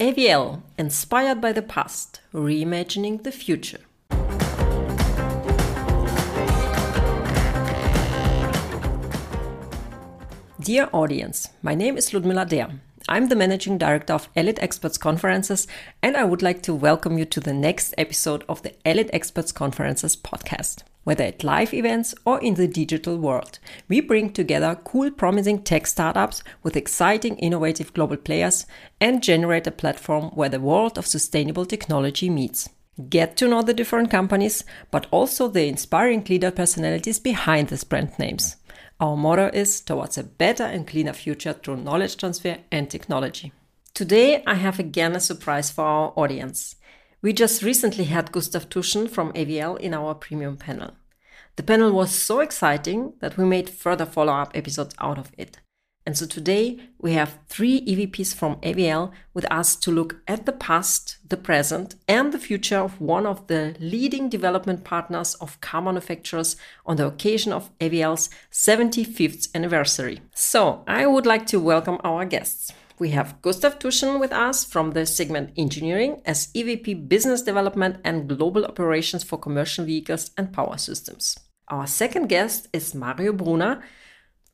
AVL, inspired by the past, reimagining the future. Dear audience, my name is Ludmilla Derr. I'm the managing director of Elite Experts Conferences, and I would like to welcome you to the next episode of the Elite Experts Conferences podcast. Whether at live events or in the digital world, we bring together cool, promising tech startups with exciting, innovative global players and generate a platform where the world of sustainable technology meets. Get to know the different companies, but also the inspiring leader personalities behind these brand names. Our motto is towards a better and cleaner future through knowledge transfer and technology. Today, I have again a surprise for our audience. We just recently had Gustav Tuschen from AVL in our premium panel. The panel was so exciting that we made further follow up episodes out of it. And so today we have three EVPs from AVL with us to look at the past, the present, and the future of one of the leading development partners of car manufacturers on the occasion of AVL's 75th anniversary. So I would like to welcome our guests we have Gustav Tuschen with us from the segment Engineering as EVP Business Development and Global Operations for Commercial Vehicles and Power Systems. Our second guest is Mario Brunner,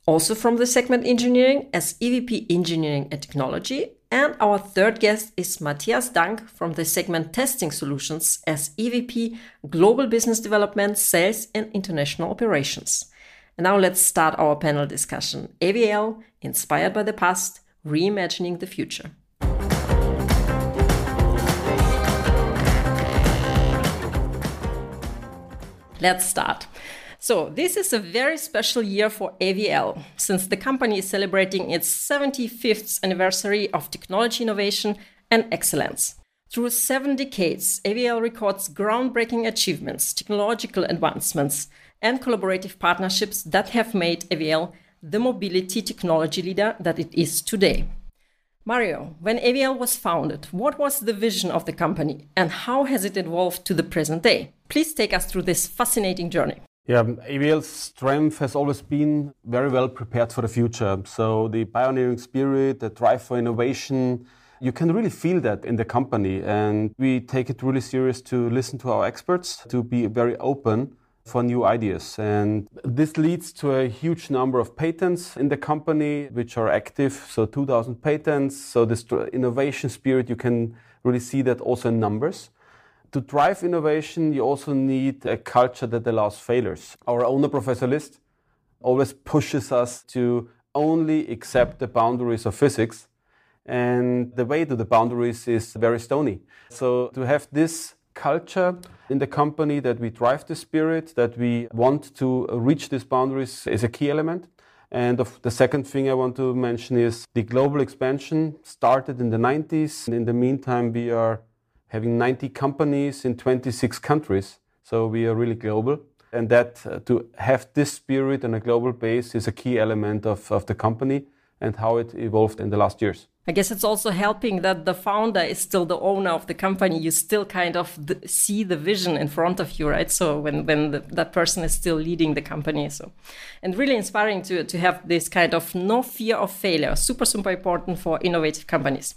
also from the segment Engineering as EVP Engineering and Technology. And our third guest is Matthias Dank from the segment Testing Solutions as EVP Global Business Development, Sales and International Operations. And now let's start our panel discussion. AVL, inspired by the past, reimagining the future. Let's start. So, this is a very special year for AVL since the company is celebrating its 75th anniversary of technology innovation and excellence. Through seven decades, AVL records groundbreaking achievements, technological advancements, and collaborative partnerships that have made AVL the mobility technology leader that it is today. Mario, when AVL was founded, what was the vision of the company and how has it evolved to the present day? Please take us through this fascinating journey. Yeah, AVL's strength has always been very well prepared for the future. So the pioneering spirit, the drive for innovation, you can really feel that in the company. And we take it really serious to listen to our experts, to be very open for new ideas. And this leads to a huge number of patents in the company, which are active. So 2000 patents. So this innovation spirit, you can really see that also in numbers. To drive innovation, you also need a culture that allows failures. Our owner, Professor List, always pushes us to only accept the boundaries of physics. And the way to the boundaries is very stony. So to have this culture in the company that we drive the spirit, that we want to reach these boundaries is a key element. And the second thing I want to mention is the global expansion started in the 90s. In the meantime, we are having 90 companies in 26 countries. So we are really global. And that uh, to have this spirit on a global base is a key element of, of the company and how it evolved in the last years. I guess it's also helping that the founder is still the owner of the company. You still kind of see the vision in front of you, right? So when when the, that person is still leading the company, so and really inspiring to to have this kind of no fear of failure. Super super important for innovative companies.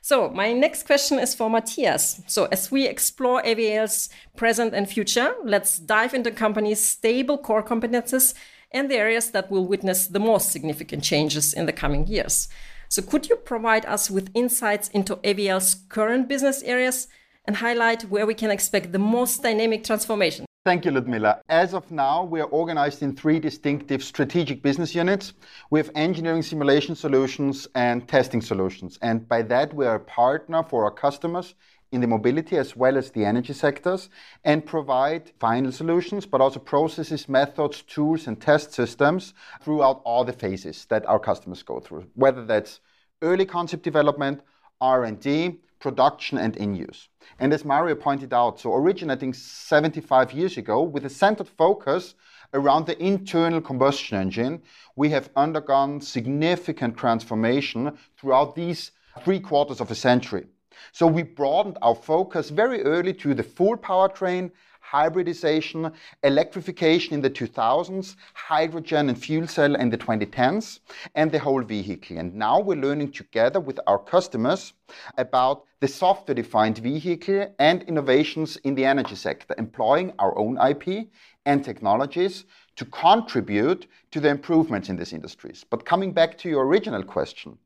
So my next question is for Matthias. So as we explore AVL's present and future, let's dive into company's stable core competences and the areas that will witness the most significant changes in the coming years. So, could you provide us with insights into AVL's current business areas and highlight where we can expect the most dynamic transformation? Thank you, Ludmilla. As of now, we are organized in three distinctive strategic business units. We have engineering simulation solutions and testing solutions. And by that, we are a partner for our customers in the mobility as well as the energy sectors and provide final solutions, but also processes, methods, tools, and test systems throughout all the phases that our customers go through, whether that's early concept development, R&D, production, and in-use. And as Mario pointed out, so originating 75 years ago with a centered focus around the internal combustion engine, we have undergone significant transformation throughout these three quarters of a century. So we broadened our focus very early to the full powertrain, hybridization, electrification in the 2000s, hydrogen and fuel cell in the 2010s, and the whole vehicle. And now we're learning together with our customers about the software defined vehicle and innovations in the energy sector, employing our own IP and technologies to contribute to the improvements in these industries. But coming back to your original question,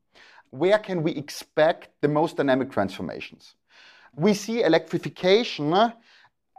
where can we expect the most dynamic transformations? We see electrification uh,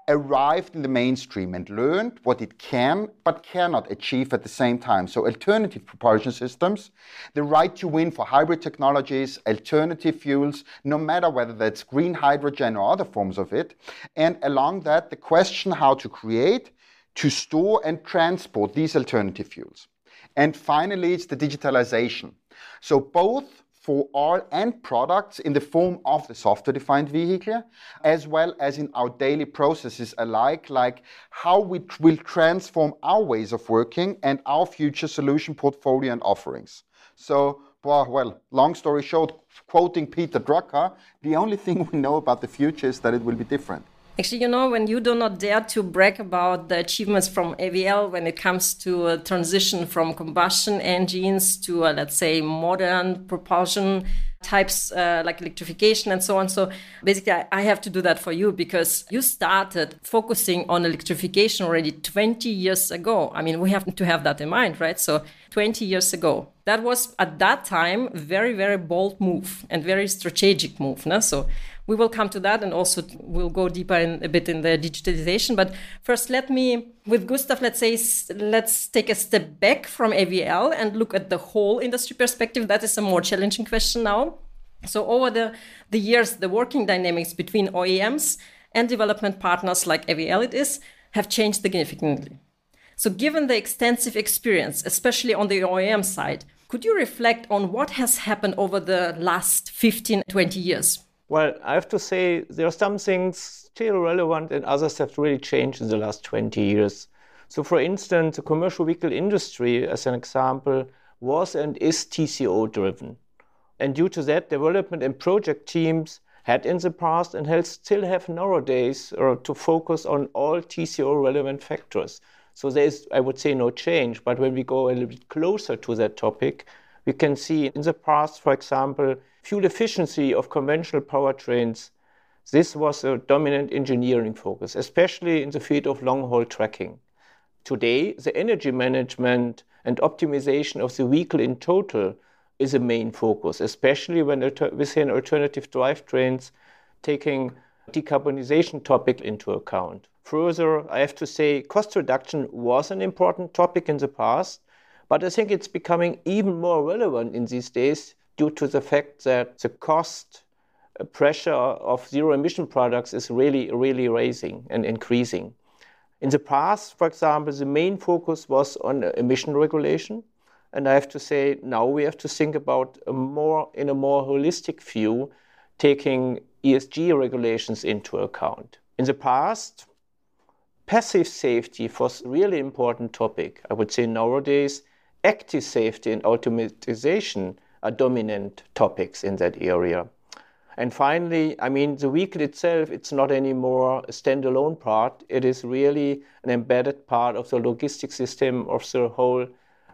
arrived in the mainstream and learned what it can but cannot achieve at the same time. So, alternative propulsion systems, the right to win for hybrid technologies, alternative fuels, no matter whether that's green hydrogen or other forms of it. And along that, the question how to create, to store, and transport these alternative fuels. And finally, it's the digitalization. So, both for all end products in the form of the software defined vehicle, as well as in our daily processes alike, like how we will transform our ways of working and our future solution portfolio and offerings. So, well, long story short, quoting Peter Drucker, the only thing we know about the future is that it will be different. Actually, you know, when you do not dare to brag about the achievements from AVL when it comes to a transition from combustion engines to, uh, let's say, modern propulsion types uh, like electrification and so on. So basically, I, I have to do that for you because you started focusing on electrification already 20 years ago. I mean, we have to have that in mind, right? So 20 years ago. That was at that time very, very bold move and very strategic move. No? So we will come to that and also we'll go deeper in a bit in the digitalization. But first, let me, with Gustav, let's say, let's take a step back from AVL and look at the whole industry perspective. That is a more challenging question now. So over the, the years, the working dynamics between OEMs and development partners like AVL it is have changed significantly. So given the extensive experience, especially on the OEM side, could you reflect on what has happened over the last 15, 20 years? Well, I have to say there are some things still relevant and others have really changed in the last 20 years. So, for instance, the commercial vehicle industry, as an example, was and is TCO driven. And due to that, development and project teams had in the past and still have nowadays uh, to focus on all TCO relevant factors. So there is, I would say, no change. But when we go a little bit closer to that topic, we can see in the past, for example, fuel efficiency of conventional powertrains, this was a dominant engineering focus, especially in the field of long-haul tracking. Today, the energy management and optimization of the vehicle in total is a main focus, especially when we within alternative drivetrains taking decarbonization topic into account. Further, I have to say cost reduction was an important topic in the past, but I think it's becoming even more relevant in these days due to the fact that the cost uh, pressure of zero emission products is really, really raising and increasing. In the past, for example, the main focus was on emission regulation. And I have to say, now we have to think about a more, in a more holistic view, taking ESG regulations into account. In the past, passive safety was a really important topic. I would say nowadays, active safety and automatization are dominant topics in that area. And finally, I mean, the vehicle itself, it's not anymore a standalone part. It is really an embedded part of the logistic system of the whole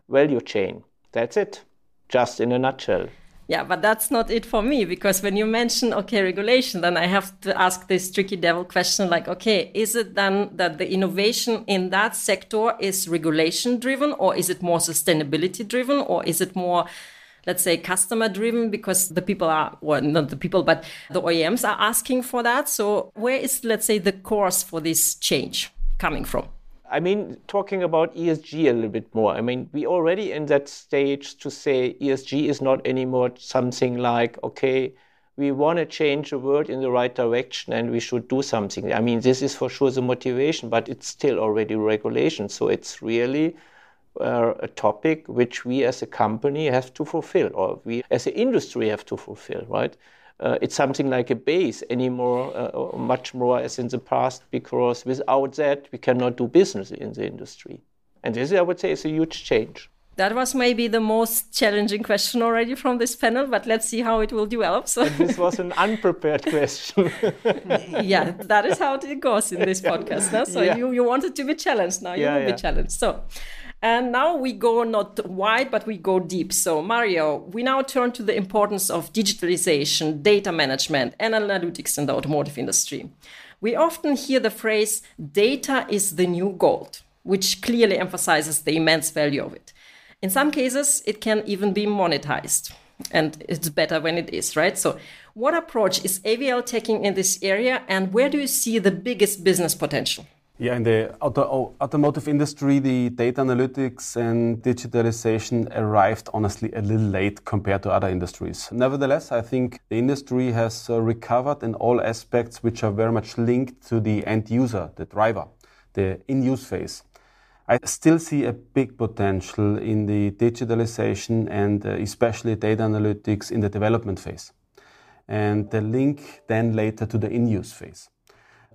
value chain. That's it, just in a nutshell. Yeah, but that's not it for me because when you mention, okay, regulation, then I have to ask this tricky devil question like, okay, is it then that the innovation in that sector is regulation driven or is it more sustainability driven or is it more let's say customer driven because the people are well not the people but the OEMs are asking for that so where is let's say the course for this change coming from I mean, talking about ESG a little bit more. I mean, we already in that stage to say ESG is not anymore something like, okay, we want to change the world in the right direction and we should do something. I mean, this is for sure the motivation, but it's still already regulation. So it's really uh, a topic which we as a company have to fulfill, or we as an industry have to fulfill, right? Uh, it's something like a base anymore, uh, much more as in the past, because without that, we cannot do business in the industry. And this, I would say, is a huge change. that was maybe the most challenging question already from this panel, but let's see how it will develop. So this was an unprepared question. yeah, that is how it goes in this podcast. No? So yeah. you, you wanted to be challenged now, you yeah, will yeah. be challenged. So and now we go not wide, but we go deep. So, Mario, we now turn to the importance of digitalization, data management, and analytics in the automotive industry. We often hear the phrase, data is the new gold, which clearly emphasizes the immense value of it. In some cases, it can even be monetized. And it's better when it is, right? So, what approach is AVL taking in this area, and where do you see the biggest business potential? Yeah, in the auto, automotive industry, the data analytics and digitalization arrived honestly a little late compared to other industries. Nevertheless, I think the industry has uh, recovered in all aspects which are very much linked to the end user, the driver, the in use phase. I still see a big potential in the digitalization and uh, especially data analytics in the development phase. And the link then later to the in use phase.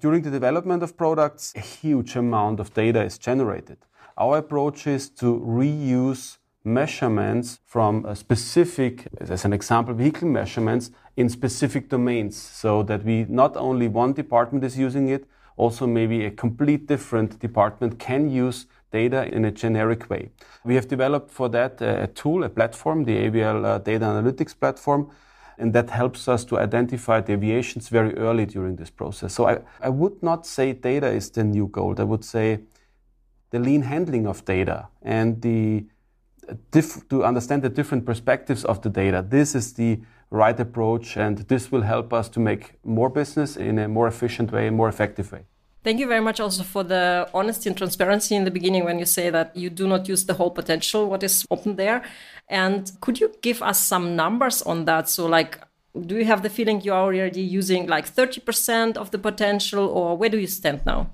During the development of products, a huge amount of data is generated. Our approach is to reuse measurements from specific, as an example, vehicle measurements in specific domains so that we not only one department is using it, also maybe a complete different department can use data in a generic way. We have developed for that a tool, a platform, the AVL uh, Data Analytics Platform, and that helps us to identify deviations very early during this process. So I, I would not say data is the new gold. I would say the lean handling of data and the diff- to understand the different perspectives of the data. This is the right approach, and this will help us to make more business in a more efficient way, a more effective way. Thank you very much also for the honesty and transparency in the beginning when you say that you do not use the whole potential, what is open there. And could you give us some numbers on that? So, like, do you have the feeling you're already using like 30% of the potential, or where do you stand now?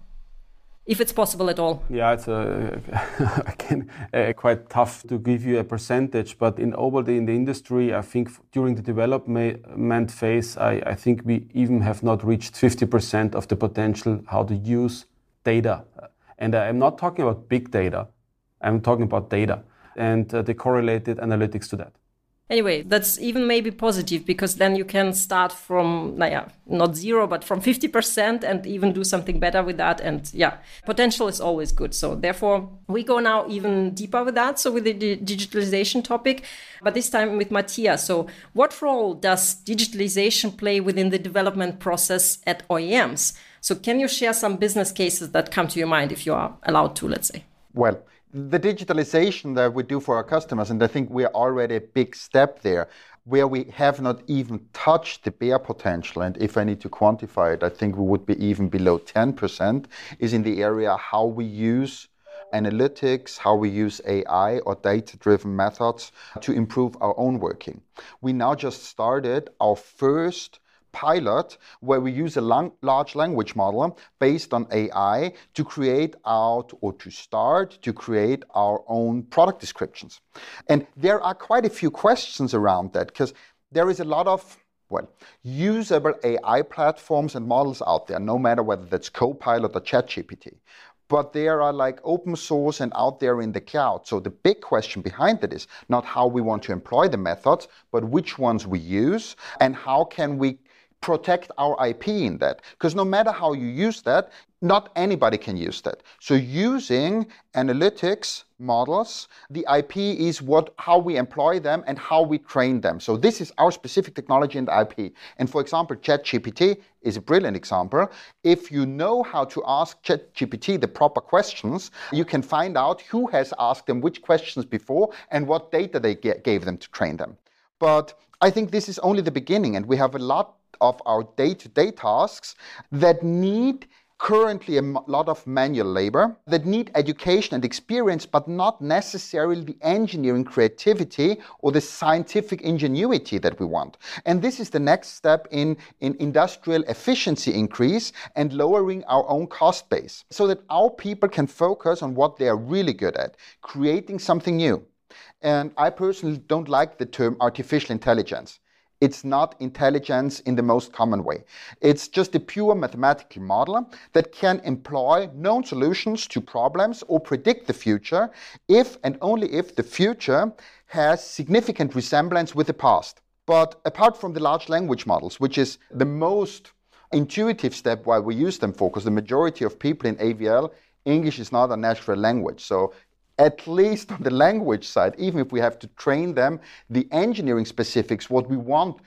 If it's possible at all? Yeah, it's a, again uh, quite tough to give you a percentage, but in overall in the industry, I think during the development phase, I, I think we even have not reached 50% of the potential how to use data. And I'm not talking about big data, I'm talking about data and uh, the correlated analytics to that anyway, that's even maybe positive because then you can start from, naja, not zero, but from 50% and even do something better with that. And yeah, potential is always good. So therefore, we go now even deeper with that. So with the digitalization topic, but this time with Matthias. So what role does digitalization play within the development process at OEMs? So can you share some business cases that come to your mind if you are allowed to, let's say? Well, the digitalization that we do for our customers, and I think we're already a big step there, where we have not even touched the bare potential, and if I need to quantify it, I think we would be even below 10%, is in the area how we use analytics, how we use AI or data driven methods to improve our own working. We now just started our first pilot where we use a large language model based on AI to create out or to start to create our own product descriptions. And there are quite a few questions around that because there is a lot of well, usable AI platforms and models out there, no matter whether that's Copilot or ChatGPT. But they are like open source and out there in the cloud. So the big question behind that is not how we want to employ the methods, but which ones we use and how can we protect our IP in that. Because no matter how you use that, not anybody can use that. So using analytics models, the IP is what how we employ them and how we train them. So this is our specific technology and IP. And for example, ChatGPT is a brilliant example. If you know how to ask ChatGPT the proper questions, you can find out who has asked them which questions before and what data they gave them to train them. But I think this is only the beginning, and we have a lot of our day to day tasks that need currently a lot of manual labor that need education and experience, but not necessarily the engineering creativity or the scientific ingenuity that we want. And this is the next step in, in industrial efficiency increase and lowering our own cost base so that our people can focus on what they are really good at, creating something new. And I personally don't like the term artificial intelligence It's not intelligence in the most common way. It's just a pure mathematical model that can employ known solutions to problems or predict the future if and only if the future has significant resemblance with the past. But apart from the large language models, which is the most intuitive step why we use them for, because the majority of people in AVL, English is not a natural language. So at least on the language side, even if we have to train them, the engineering specifics, what we want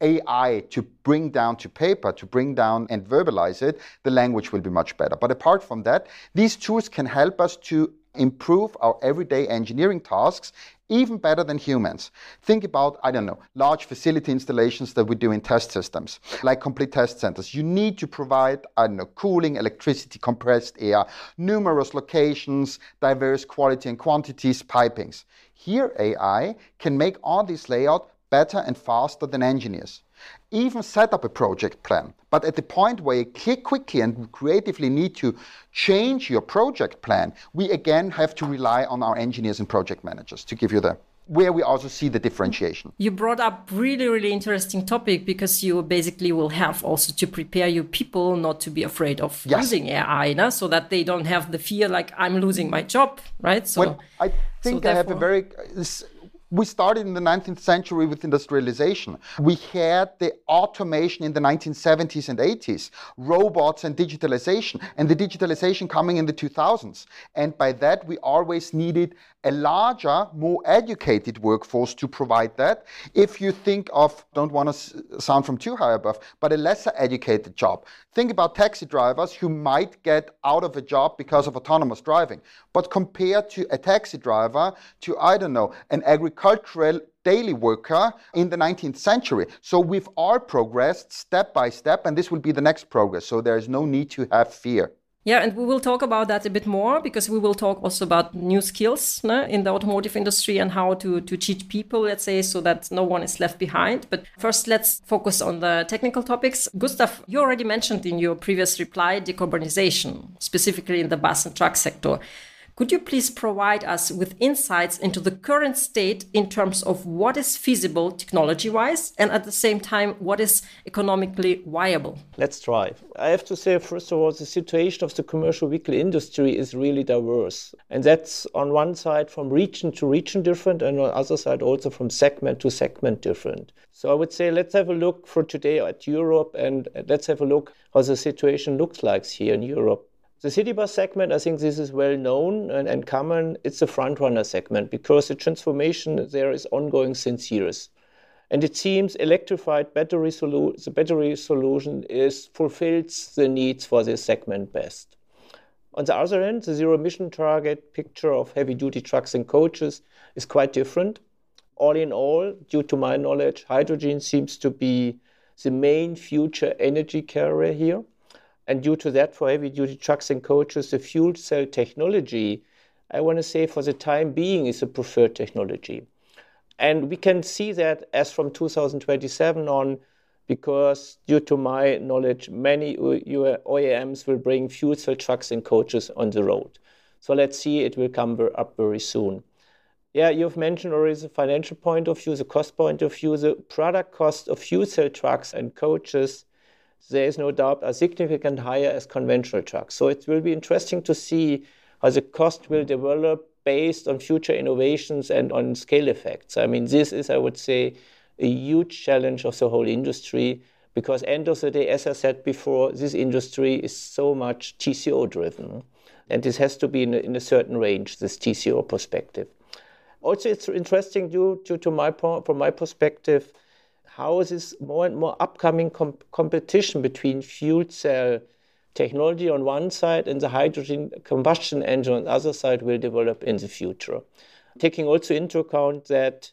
AI to bring down to paper, to bring down and verbalize it, the language will be much better. But apart from that, these tools can help us to improve our everyday engineering tasks even better than humans. Think about, I don't know, large facility installations that we do in test systems, like complete test centers. You need to provide, I don't know, cooling, electricity, compressed air, numerous locations, diverse quality and quantities, pipings. Here, AI can make all this layout better and faster than engineers even set up a project plan. But at the point where you quickly and creatively need to change your project plan, we again have to rely on our engineers and project managers to give you the where we also see the differentiation. You brought up really, really interesting topic because you basically will have also to prepare your people not to be afraid of yes. using AI, no? so that they don't have the fear like I'm losing my job, right? So well, I think so I have a very we started in the 19th century with industrialization. We had the automation in the 1970s and 80s, robots and digitalization, and the digitalization coming in the 2000s. And by that, we always needed a larger, more educated workforce to provide that. If you think of, don't want to sound from too high above, but a lesser educated job, think about taxi drivers who might get out of a job because of autonomous driving. But compared to a taxi driver to, I don't know, an agricultural daily worker in the 19th century. So we've all progressed step by step, and this will be the next progress. So there is no need to have fear. Yeah, and we will talk about that a bit more because we will talk also about new skills in the automotive industry and how to, to teach people, let's say, so that no one is left behind. But first, let's focus on the technical topics. Gustav, you already mentioned in your previous reply decarbonization, specifically in the bus and truck sector. Could you please provide us with insights into the current state in terms of what is feasible technology wise and at the same time what is economically viable? Let's try. I have to say, first of all, the situation of the commercial vehicle industry is really diverse. And that's on one side from region to region different, and on the other side also from segment to segment different. So I would say let's have a look for today at Europe and let's have a look how the situation looks like here in Europe. The city bus segment, I think this is well known and, and common. It's a front runner segment because the transformation there is ongoing since years. And it seems electrified battery solu- the battery solution is fulfills the needs for this segment best. On the other hand, the zero emission target picture of heavy duty trucks and coaches is quite different. All in all, due to my knowledge, hydrogen seems to be the main future energy carrier here. And due to that, for heavy duty trucks and coaches, the fuel cell technology, I want to say for the time being, is a preferred technology. And we can see that as from 2027 on, because due to my knowledge, many OEMs will bring fuel cell trucks and coaches on the road. So let's see, it will come up very soon. Yeah, you've mentioned already the financial point of view, the cost point of view, the product cost of fuel cell trucks and coaches there is no doubt are significantly higher as conventional trucks. So it will be interesting to see how the cost will develop based on future innovations and on scale effects. I mean, this is, I would say, a huge challenge of the whole industry because end of the day, as I said before, this industry is so much TCO driven. And this has to be in a, in a certain range, this TCO perspective. Also, it's interesting due, due to my from my perspective, how this more and more upcoming com- competition between fuel cell technology on one side and the hydrogen combustion engine on the other side will develop in the future. Taking also into account that,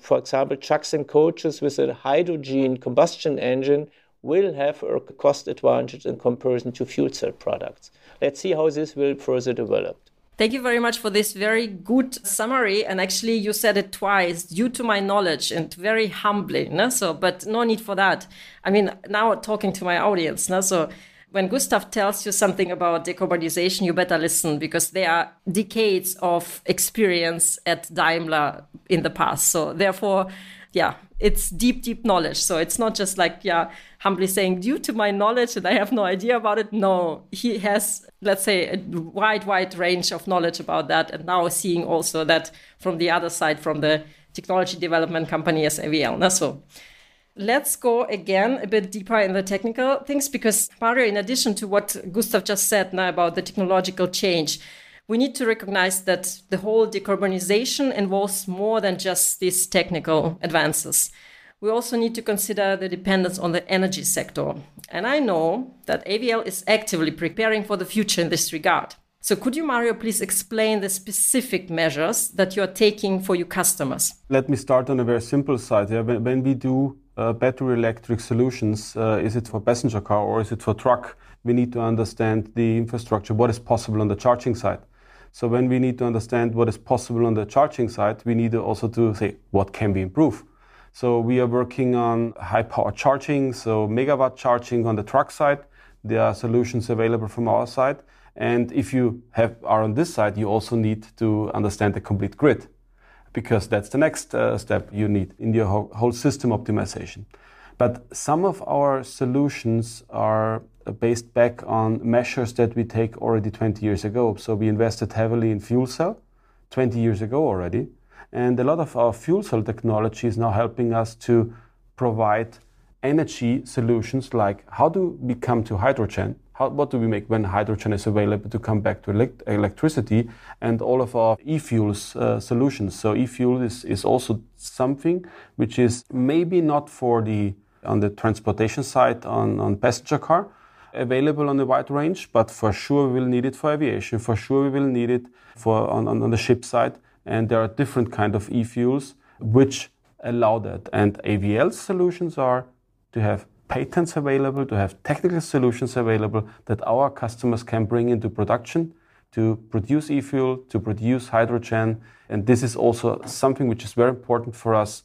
for example, trucks and coaches with a hydrogen combustion engine will have a cost advantage in comparison to fuel cell products. Let's see how this will further develop. Thank you very much for this very good summary. And actually, you said it twice, due to my knowledge, and very humbly. No? So, but no need for that. I mean, now talking to my audience. No? So, when Gustav tells you something about decarbonization, you better listen because there are decades of experience at Daimler in the past. So, therefore, yeah, it's deep, deep knowledge. So it's not just like, yeah, humbly saying, due to my knowledge and I have no idea about it. No, he has, let's say, a wide, wide range of knowledge about that. And now seeing also that from the other side, from the technology development company as AVL. So let's go again a bit deeper in the technical things because Mario, in addition to what Gustav just said now about the technological change, we need to recognize that the whole decarbonization involves more than just these technical advances. We also need to consider the dependence on the energy sector. And I know that AVL is actively preparing for the future in this regard. So, could you, Mario, please explain the specific measures that you are taking for your customers? Let me start on a very simple side. Yeah, when, we do uh, battery electric solutions, uh, is it for passenger car or is it for truck? We need to understand the infrastructure, what is possible on the charging side. So when we need to understand what is possible on the charging side, we need also to say what can we improve. So we are working on high power charging, so megawatt charging on the truck side. There are solutions available from our side. And if you have, are on this side, you also need to understand the complete grid because that's the next uh, step you need in your whole, whole system optimization. But some of our solutions are based back on measures that we take already 20 years ago. So we invested heavily in fuel cell 20 years ago already. And a lot of our fuel cell technology is now helping us to provide energy solutions like how do we come to hydrogen? How, what do we make when hydrogen is available to come back to elect- electricity and all of our e-fuels uh, solutions. So e-fuel is, is also something which is maybe not for the on the transportation side on, on passenger car, available on a wide range, but for sure we will need it for aviation. For sure we will need it for on, on, on the ship side. And there are different kind of e-fuels which allow that. And AVL solutions are to have patents available, to have technical solutions available that our customers can bring into production to produce e-fuel, to produce hydrogen. And this is also something which is very important for us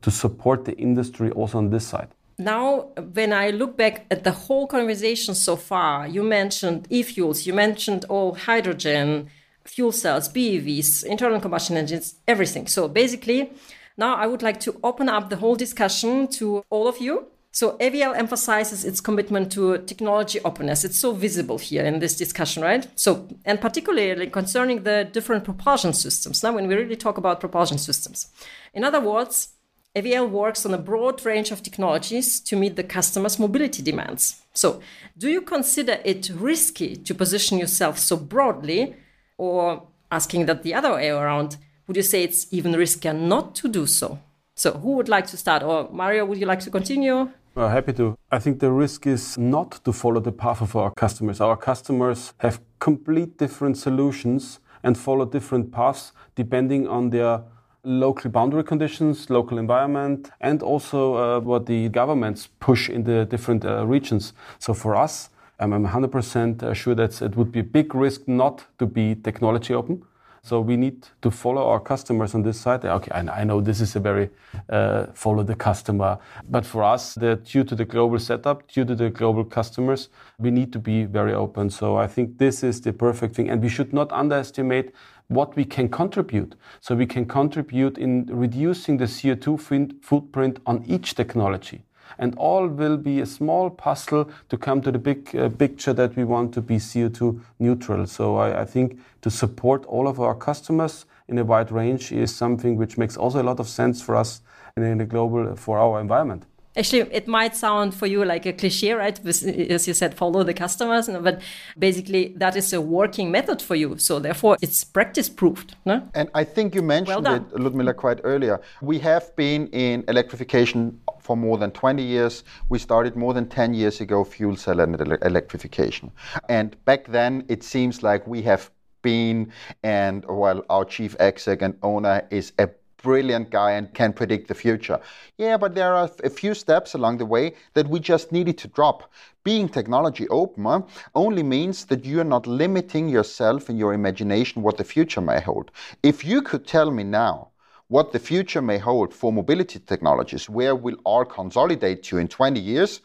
to support the industry also on this side now when i look back at the whole conversation so far you mentioned e-fuels you mentioned all hydrogen fuel cells bevs internal combustion engines everything. So basically now i would like to open up the whole discussion to all of you. So avl emphasizes its commitment to technology openness. It's so visible here in this discussion right? So and particularly concerning the different propulsion systems. Now when we really talk about propulsion systems. In other words AVL works on a broad range of technologies to meet the customer's mobility demands. So, do you consider it risky to position yourself so broadly, or asking that the other way around, would you say it's even riskier not to do so? So, who would like to start? Or, Mario, would you like to continue? Well, happy to. I think the risk is not to follow the path of our customers. Our customers have complete different solutions and follow different paths depending on their local boundary conditions, local environment, and also uh, what the governments push in the different uh, regions. So for us, I'm 100% uh, sure that it would be a big risk not to be technology open. So we need to follow our customers on this side. Okay, I, know this is a very uh, follow the customer, but for us, due to the global setup, due to the global customers, we need to be very open. So I think this is the perfect thing, and we should not underestimate what we can contribute. So we can contribute in reducing the CO2 footprint on each technology. And all will be a small puzzle to come to the big uh, picture that we want to be CO2 neutral. So I, I think to support all of our customers in a wide range is something which makes also a lot of sense for us in, in a global, for our environment actually it might sound for you like a cliche right? As you said follow the customers but basically that is a working method for you. So therefore it's practice proved no? and i think you mentioned well it ludmilla quite earlier. We have been in electrification for more than 20 years. We started more than 10 years ago fuel cell and electrification. And back then it seems like we have been and well our chief exec and owner is a brilliant guy and can predict the future. Yeah, but there are a few steps along the way that we just needed to drop. Being technology open only means that you're not limiting yourself and your imagination what the future may hold. If you could tell me now what the future may hold for mobility technologies, where will all consolidate to in 20 years,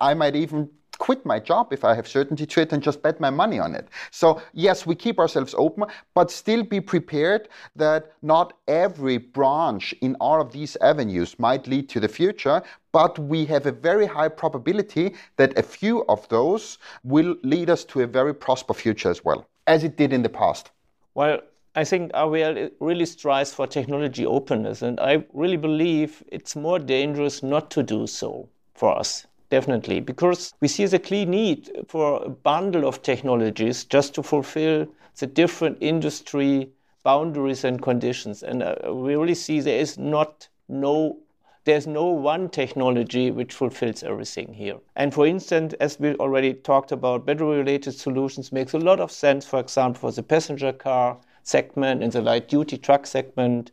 I might even quit my job if I have certainty to it and just bet my money on it. So, yes, we keep ourselves open, but still be prepared that not every branch in all of these avenues might lead to the future, but we have a very high probability that a few of those will lead us to a very prosperous future as well, as it did in the past. Well, I think AVL really strives for technology openness, and I really believe it's more dangerous not to do so for us definitely, because we see the clear need for a bundle of technologies just to fulfill the different industry boundaries and conditions. And uh, we really see there is not no there's no one technology which fulfills everything here. And for instance, as we already talked about, battery related solutions makes a lot of sense, for example, for the passenger car segment and the light duty truck segment.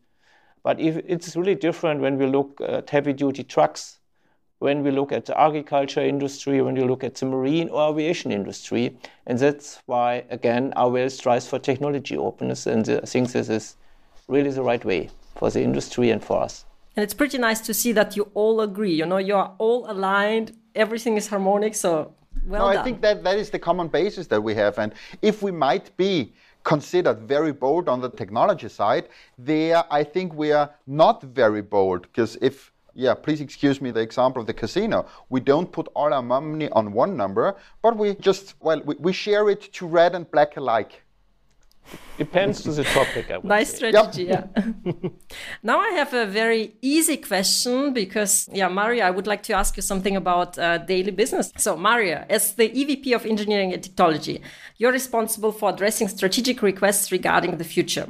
But if it's really different when we look at heavy duty trucks when we look at the agriculture industry, when you look at the marine or aviation industry. And that's why, again, AVL strives for technology openness. And I think this is really the right way for the industry and for us. And it's pretty nice to see that you all agree. You know, you are all aligned, everything is harmonic. So, well no, done. I think that that is the common basis that we have. And if we might be considered very bold on the technology side, there I think we are not very bold because if yeah, please excuse me the example of the casino. We don't put all our money on one number, but we just, well, we, we share it to red and black alike. Depends to the topic. nice say. strategy. Yep. Yeah. now I have a very easy question because, yeah, Mario, I would like to ask you something about uh, daily business. So, Mario, as the EVP of Engineering and Technology, you're responsible for addressing strategic requests regarding the future.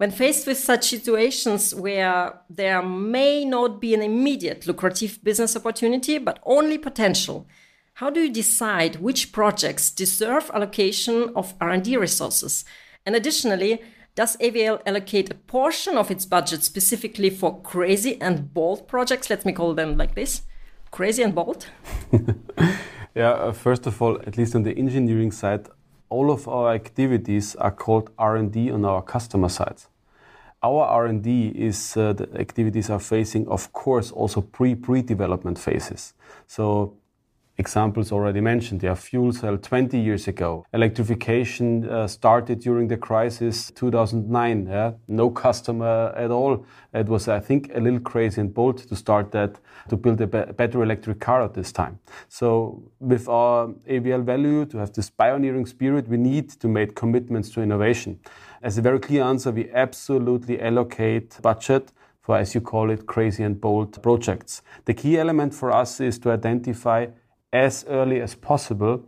When faced with such situations where there may not be an immediate lucrative business opportunity, but only potential, how do you decide which projects deserve allocation of R&D resources? And additionally, does AVL allocate a portion of its budget specifically for crazy and bold projects? Let me call them like this crazy and bold. yeah, uh, first of all, at least on the engineering side, all of our activities are called R&D on our customer sides. Our R&D is uh, the activities are facing, of course, also pre pre development phases. So examples already mentioned. Yeah, fuel cell 20 years ago. Electrification uh, started during the crisis 2009. Yeah, no customer at all. It was, I think, a little crazy and bold to start that to build a better electric car at this time. So with our AVL value to have this pioneering spirit, we need to make commitments to innovation. As a very clear answer, we absolutely allocate budget for, as you call it, crazy and bold projects. The key element for us is to identify as early as possible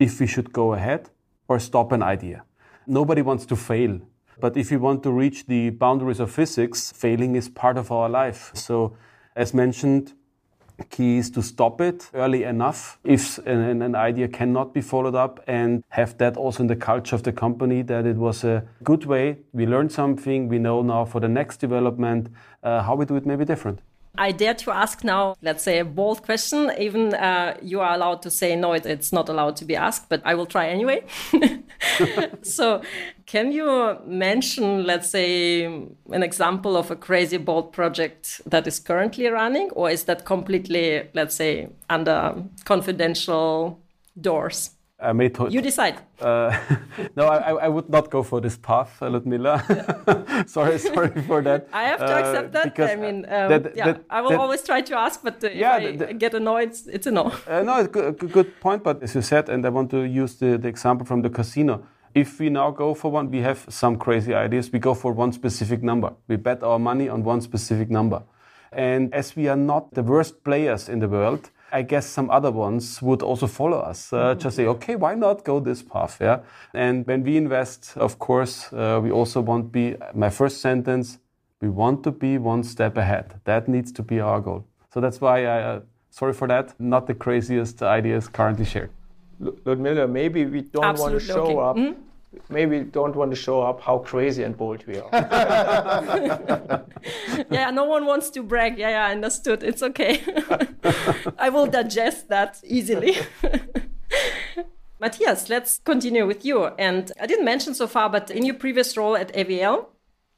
if we should go ahead or stop an idea. Nobody wants to fail. But if we want to reach the boundaries of physics, failing is part of our life. So, as mentioned, key is to stop it early enough if an, an, idea cannot be followed up and have that also in the culture of the company that it was a good way. We learned something. We know now for the next development uh, how we do it maybe different. I dare to ask now, let's say, a bold question. Even uh, you are allowed to say no, it's not allowed to be asked, but I will try anyway. so, can you mention, let's say, an example of a crazy bold project that is currently running, or is that completely, let's say, under confidential doors? I may to- you decide. Uh, no, I, I, would not go for this path, Ludmilla. sorry, sorry for that. I have to accept uh, that. I mean, um, that, yeah, that, I will that, always try to ask, but uh, yeah, if I get annoyed, it's a no. Uh, no, it's a good, good point. But as you said, and I want to use the, the example from the casino. If we now go for one, we have some crazy ideas. We go for one specific number. We bet our money on one specific number. And as we are not the worst players in the world, I guess some other ones would also follow us. Uh, just say, okay, why not go this path? Yeah. And when we invest, of course, uh, we also want to be, my first sentence, we want to be one step ahead. That needs to be our goal. So that's why I, uh, sorry for that, not the craziest ideas currently shared. Ludmilla, maybe we don't Absolutely want to show okay. up. Mm-hmm maybe don't want to show up how crazy and bold we are. yeah, no one wants to brag. Yeah, yeah, understood. It's okay. I will digest that easily. Matthias, let's continue with you. And I didn't mention so far, but in your previous role at AVL,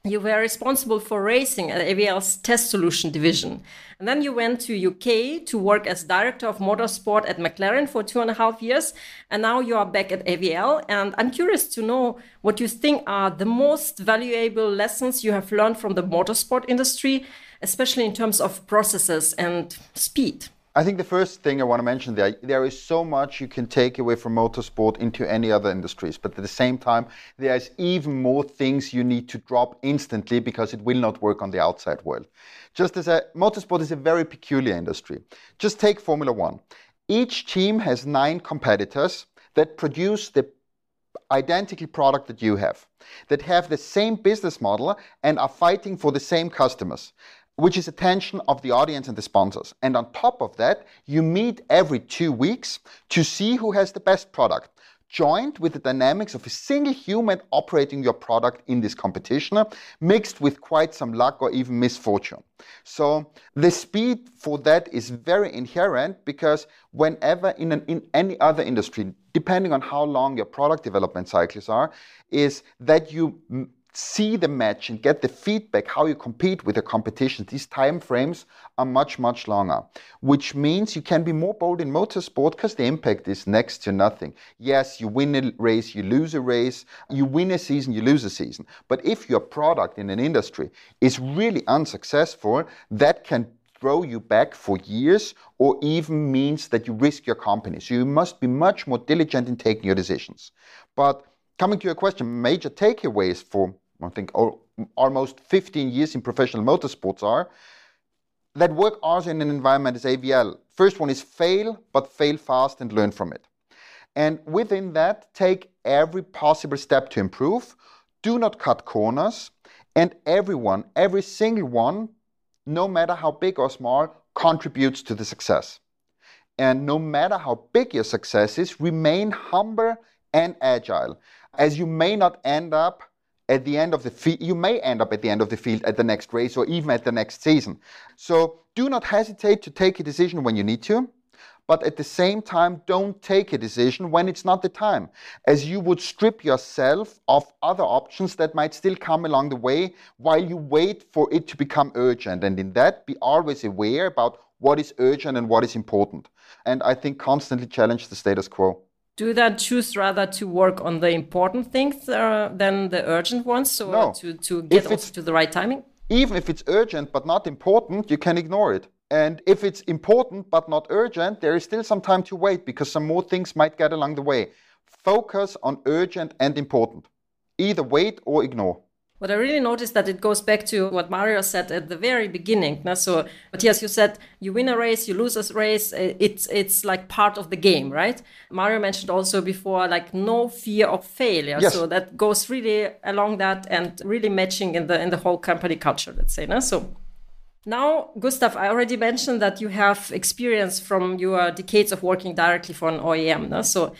you were responsible for racing at AVL's test solution division. And then you went to UK to work as director of motorsport at McLaren for two and a half years. And now you are back at AVL. And I'm curious to know what you think are the most valuable lessons you have learned from the motorsport industry, especially in terms of processes and speed. I think the first thing I want to mention there, there is so much you can take away from motorsport into any other industries, but at the same time, there's even more things you need to drop instantly because it will not work on the outside world. Just as a motorsport is a very peculiar industry. Just take Formula One. Each team has nine competitors that produce the identical product that you have, that have the same business model and are fighting for the same customers which is attention of the audience and the sponsors. And on top of that, you meet every two weeks to see who has the best product, joined with the dynamics of a single human operating your product in this competition, mixed with quite some luck or even misfortune. So the speed for that is very inherent because whenever in, an, in any other industry, depending on how long your product development cycles are, is that you see the match and get the feedback how you compete with the competition. These time frames are much much longer which means you can be more bold in motorsport because the impact is next to nothing. Yes you win a race you lose a race you win a season you lose a season. But if your product in an industry is really unsuccessful that can throw you back for years or even means that you risk your company. So you must be much more diligent in taking your decisions. But coming to your question major takeaways for I think almost 15 years in professional motorsports are, that work also in an environment as AVL. First one is fail, but fail fast and learn from it. And within that, take every possible step to improve. Do not cut corners. And everyone, every single one, no matter how big or small, contributes to the success. And no matter how big your success is, remain humble and agile, as you may not end up at the end of the field, you may end up at the end of the field at the next race or even at the next season. So do not hesitate to take a decision when you need to, but at the same time, don't take a decision when it's not the time, as you would strip yourself of other options that might still come along the way while you wait for it to become urgent. And in that, be always aware about what is urgent and what is important. And I think constantly challenge the status quo do then choose rather to work on the important things uh, than the urgent ones so no. to, to get to the right timing? Even if it's urgent but not important you can ignore it. And if it's important but not urgent there is still some time to wait because some more things might get along the way. Focus on urgent and important. Either wait or ignore but I really noticed that it goes back to what Mario said at the very beginning. So, Matthias, you said you win a race, you lose a race. It's it's like part of the game, right? Mario mentioned also before, like no fear of failure. Yes. So that goes really along that and really matching in the in the whole company culture. Let's say, no? so. Now, Gustav, I already mentioned that you have experience from your decades of working directly for an OEM. No? So,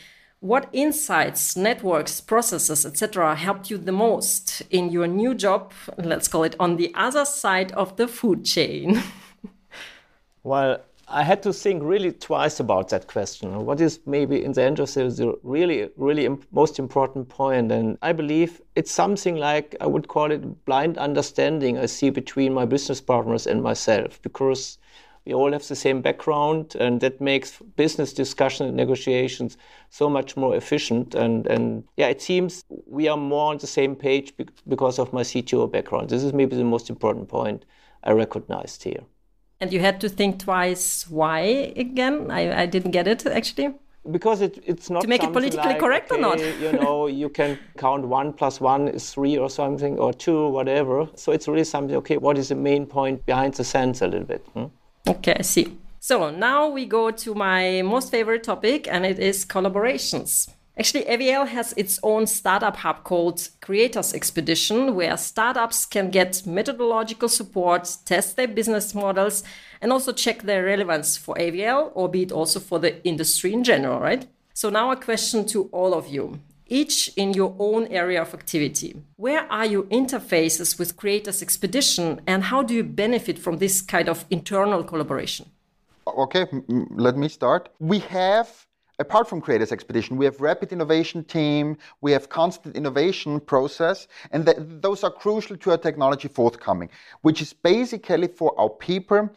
what insights, networks, processes, etc., helped you the most in your new job? Let's call it on the other side of the food chain. well, I had to think really twice about that question. What is maybe in the end of the really, really imp- most important point? And I believe it's something like I would call it blind understanding I see between my business partners and myself because we all have the same background, and that makes business discussion and negotiations so much more efficient. And, and yeah, it seems we are more on the same page because of my CTO background. This is maybe the most important point I recognized here. And you had to think twice why again? I, I didn't get it actually because it, it's not to make it politically like, correct okay, or not you know you can count one plus one is three or something or two whatever so it's really something okay what is the main point behind the sense a little bit hmm? Okay, I see. So now we go to my most favorite topic, and it is collaborations. Actually, AVL has its own startup hub called Creators Expedition, where startups can get methodological support, test their business models, and also check their relevance for AVL, or be it also for the industry in general, right? So, now a question to all of you each in your own area of activity. Where are your interfaces with Creators Expedition and how do you benefit from this kind of internal collaboration? Okay, let me start. We have apart from Creators Expedition, we have rapid innovation team, we have constant innovation process, and th- those are crucial to our technology forthcoming, which is basically for our people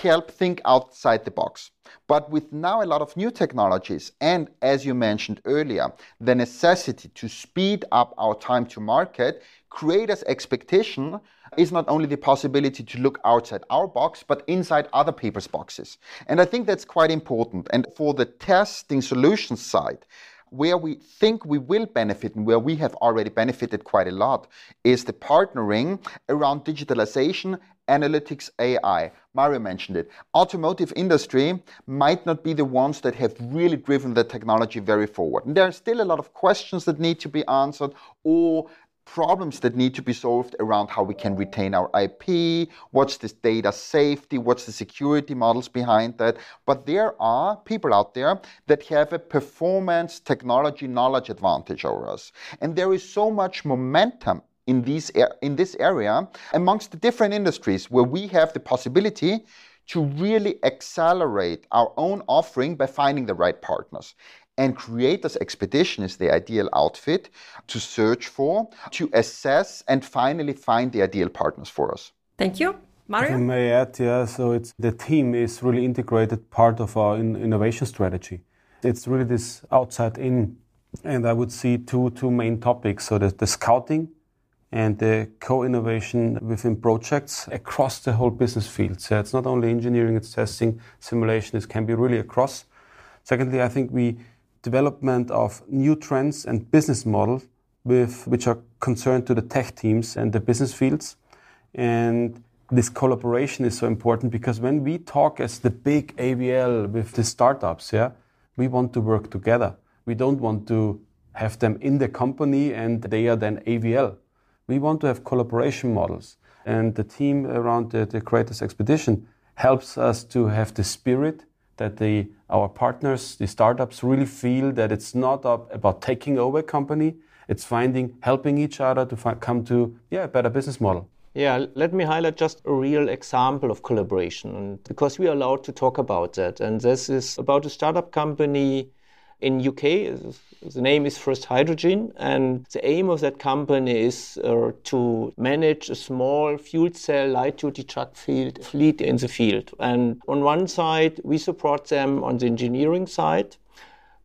help think outside the box. But with now a lot of new technologies, and as you mentioned earlier, the necessity to speed up our time to market, Creators Expedition is not only the possibility to look outside our box, but inside other people's boxes. And I think that's quite important. And for the testing solutions side, where we think we will benefit and where we have already benefited quite a lot is the partnering around digitalization analytics AI. Mario mentioned it. Automotive industry might not be the ones that have really driven the technology very forward. And there are still a lot of questions that need to be answered or problems that need to be solved around how we can retain our IP, what's this data safety, what's the security models behind that. But there are people out there that have a performance technology knowledge advantage over us. And there is so much momentum in, these, in this area amongst the different industries where we have the possibility to really accelerate our own offering by finding the right partners. And Creators Expedition is the ideal outfit to search for, to assess, and finally find the ideal partners for us. Thank you. Mario? I may add, yeah, so it's the team is really integrated part of our in, innovation strategy. It's really this outside in, and I would see two two main topics. So the, the scouting and the co-innovation within projects across the whole business field. So it's not only engineering, it's testing, simulation, it can be really across. Secondly, I think we development of new trends and business models with which are concerned to the tech teams and the business fields. And this collaboration is so important because when we talk as the big AVL with the startups, yeah, we want to work together. We don't want to have them in the company and they are then AVL. We want to have collaboration models. And the team around the, the Creators Expedition helps us to have the spirit that the, our partners, the startups, really feel that it's not about taking over a company, it's finding, helping each other to find, come to yeah, a better business model. Yeah, let me highlight just a real example of collaboration because we are allowed to talk about that. And this is about a startup company in UK. The name is First Hydrogen, and the aim of that company is uh, to manage a small fuel cell light duty truck field, fleet in the field. And on one side, we support them on the engineering side,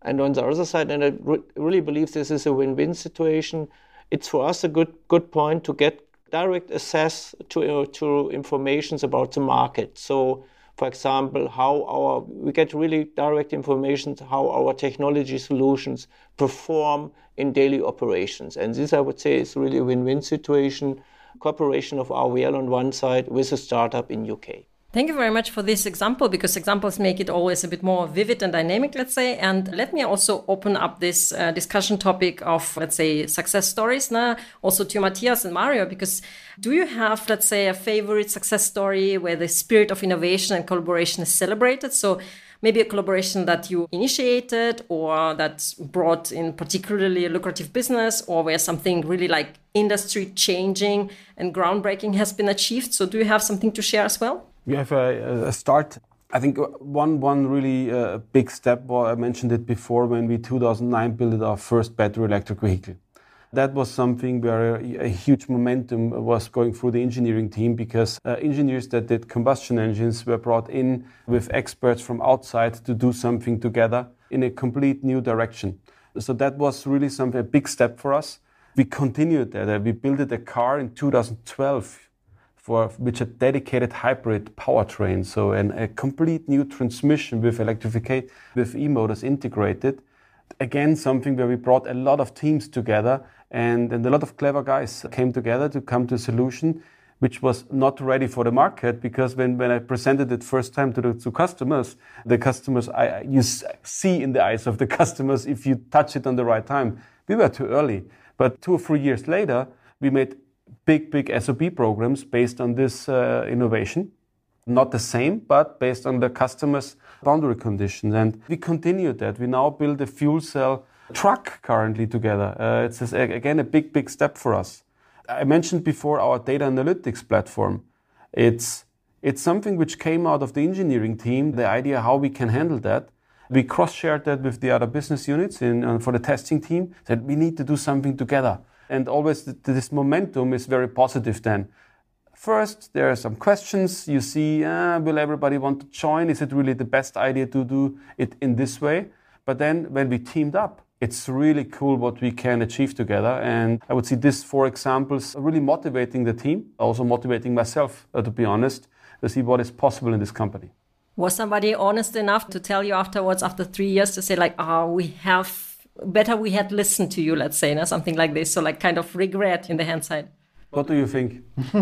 and on the other side, and I re- really believe this is a win-win situation. It's for us a good good point to get direct access to uh, to informations about the market. So for example, how our we get really direct information how our technology solutions perform in daily operations. And this, I would say, is really a win-win situation. Cooperation of AVL on one side with a startup in UK. Thank you very much for this example because examples make it always a bit more vivid and dynamic, let's say. And let me also open up this uh, discussion topic of, let's say, success stories now, also to Matthias and Mario, because do you have, let's say, a favorite success story where the spirit of innovation and collaboration is celebrated? So maybe a collaboration that you initiated or that brought in particularly a lucrative business or where something really like industry changing and groundbreaking has been achieved. So do you have something to share as well? We have a, a start. I think one one really uh, big step. Well, I mentioned it before when we 2009 built our first battery electric vehicle. That was something where a, huge momentum was going through the engineering team because uh, engineers that did combustion engines were brought in with experts from outside to do something together in a complete new direction. So that was really something a big step for us. We continued that. We built a car in 2012 for which a dedicated hybrid powertrain, so an, a complete new transmission with electrification, with e-motors integrated. Again, something where we brought a lot of teams together and, and a lot of clever guys came together to come to a solution which was not ready for the market because when, when I presented it first time to the to customers, the customers, I, you see in the eyes of the customers if you touch it on the right time. We were too early. But two or three years later, we made big, big SOP programs based on this uh, innovation. Not the same, but based on the customer's boundary conditions. And we continue that. We now build a fuel cell truck currently together. Uh, it's again a big, big step for us. I mentioned before our data analytics platform. It's it's something which came out of the engineering team, the idea how we can handle that. We cross-shared that with the other business units in, uh, for the testing team that we need to do something together. And always th- this momentum is very positive then. First, there are some questions. You see, uh, will everybody want to join? Is it really the best idea to do it in this way? But then when we teamed up, it's really cool what we can achieve together. And I would see these four examples really motivating the team, also motivating myself, uh, to be honest, to see what is possible in this company. Was somebody honest enough to tell you afterwards, after three years, to say, like, oh, we have better we had listened to you, let's say, or something like this? So, like, kind of regret in the hindsight. What do you think?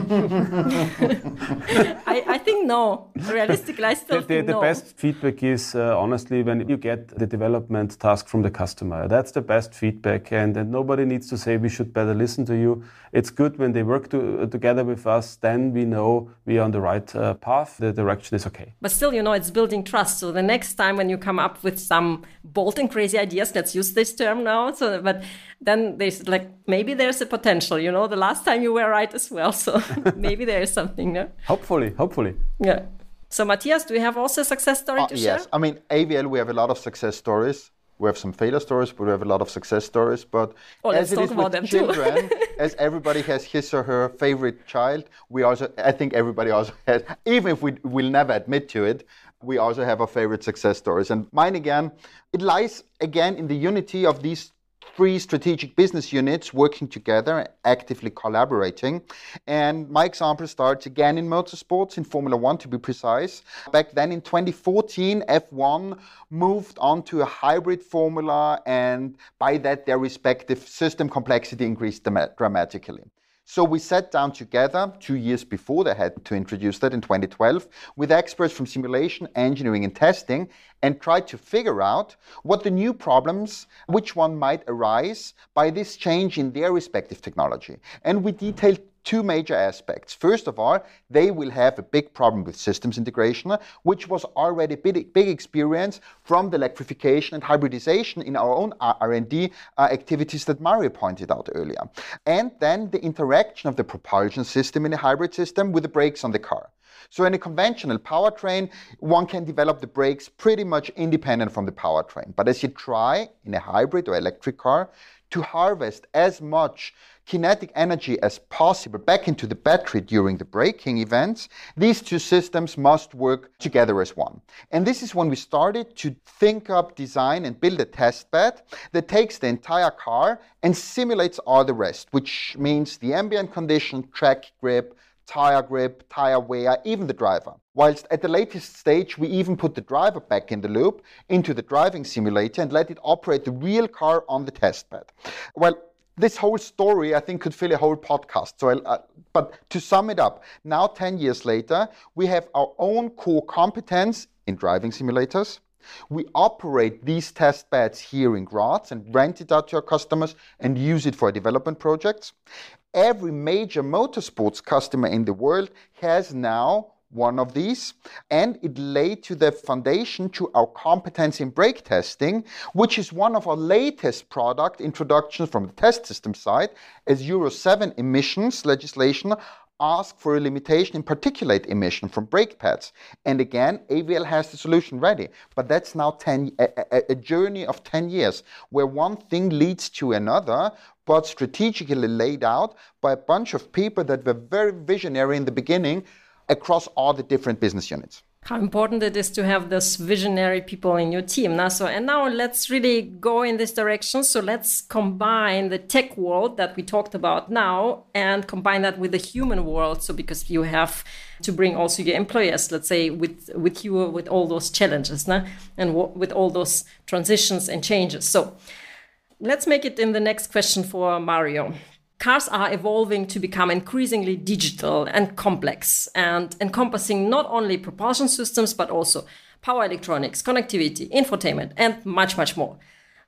I, I, think no. Realistically, I still the, the, the no. best feedback is uh, honestly when you get the development task from the customer. That's the best feedback, and, and nobody needs to say we should better listen to you. It's good when they work to, uh, together with us. Then we know we are on the right uh, path. The direction is okay. But still, you know, it's building trust. So the next time when you come up with some bold and crazy ideas, let's use this term now. So, but then there's like maybe there's a potential. You know, the last time you were right as well. So maybe there is something. No? Hopefully, hopefully. Yeah. So Matthias, do you have also a success story uh, to share? Yes. I mean, AVL, we have a lot of success stories. We have some failure stories, but we have a lot of success stories. But oh, as it is with children, as everybody has his or her favorite child, we also, I think everybody also has, even if we will never admit to it, we also have our favorite success stories. And mine again, it lies again in the unity of these three strategic business units working together, actively collaborating. And my example starts again in motorsports, in Formula One to be precise. Back then in 2014, F1 moved on to a hybrid formula, and by that, their respective system complexity increased dramatically. So we sat down together two years before they had to introduce that in 2012 with experts from simulation, engineering, and testing and tried to figure out what the new problems, which one might arise by this change in their respective technology. And we detailed two major aspects. First of all, they will have a big problem with systems integration, which was already big, big experience from the electrification and hybridization in our own R&D uh, activities that Mario pointed out earlier. And then the interaction of the propulsion system in a hybrid system with the brakes on the car. So in a conventional powertrain, one can develop the brakes pretty much independent from the powertrain. But as you try in a hybrid or electric car to harvest as much kinetic energy as possible back into the battery during the braking events, these two systems must work together as one. And this is when we started to think up, design, and build a test bed that takes the entire car and simulates all the rest, which means the ambient condition, track grip, tire grip, tire wear, even the driver. Whilst at the latest stage, we even put the driver back in the loop into the driving simulator and let it operate the real car on the test bed. Well, this whole story, I think, could fill a whole podcast. So, uh, but to sum it up, now 10 years later, we have our own core competence in driving simulators. We operate these test beds here in Graz and rent it out to our customers and use it for development projects. Every major motorsports customer in the world has now one of these, and it laid to the foundation to our competence in brake testing, which is one of our latest product introductions from the test system side, as Euro 7 emissions legislation ask for a limitation in particulate emission from brake pads. And again, AVL has the solution ready. But that's now 10, a, a, journey of 10 years where one thing leads to another, but strategically laid out by a bunch of people that were very visionary in the beginning across all the different business units how important it is to have those visionary people in your team. Now, so and now let's really go in this direction. So let's combine the tech world that we talked about now and combine that with the human world. So because you have to bring also your employers, let's say, with with you with all those challenges, nah? and with all those transitions and changes. So let's make it in the next question for Mario cars are evolving to become increasingly digital and complex and encompassing not only propulsion systems but also power electronics, connectivity, infotainment, and much, much more.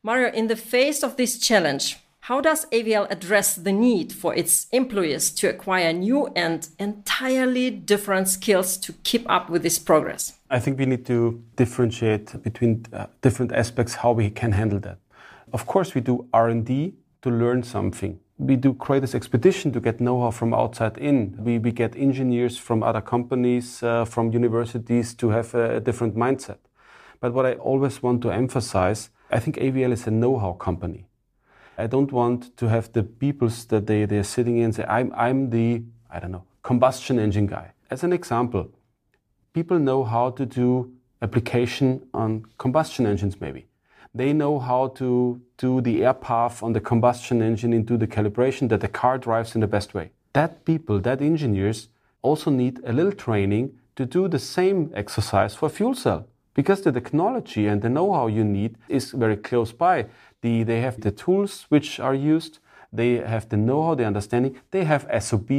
Mario, in the face of this challenge, how does AVL address the need for its employees to acquire new and entirely different skills to keep up with this progress? I think we need to differentiate between uh, different aspects how we can handle that. Of course, we do R&D to learn something we do Creators Expedition to get know-how from outside in. We, we get engineers from other companies, uh, from universities to have a, a, different mindset. But what I always want to emphasize, I think AVL is a know-how company. I don't want to have the peoples that they, they're sitting in say, I'm, I'm the, I don't know, combustion engine guy. As an example, people know how to do application on combustion engines maybe. They know how to do the air path on the combustion engine into the calibration that the car drives in the best way. That people, that engineers also need a little training to do the same exercise for fuel cell because the technology and the know-how you need is very close by. The, they have the tools which are used, they have the know-how, the understanding, they have SOP,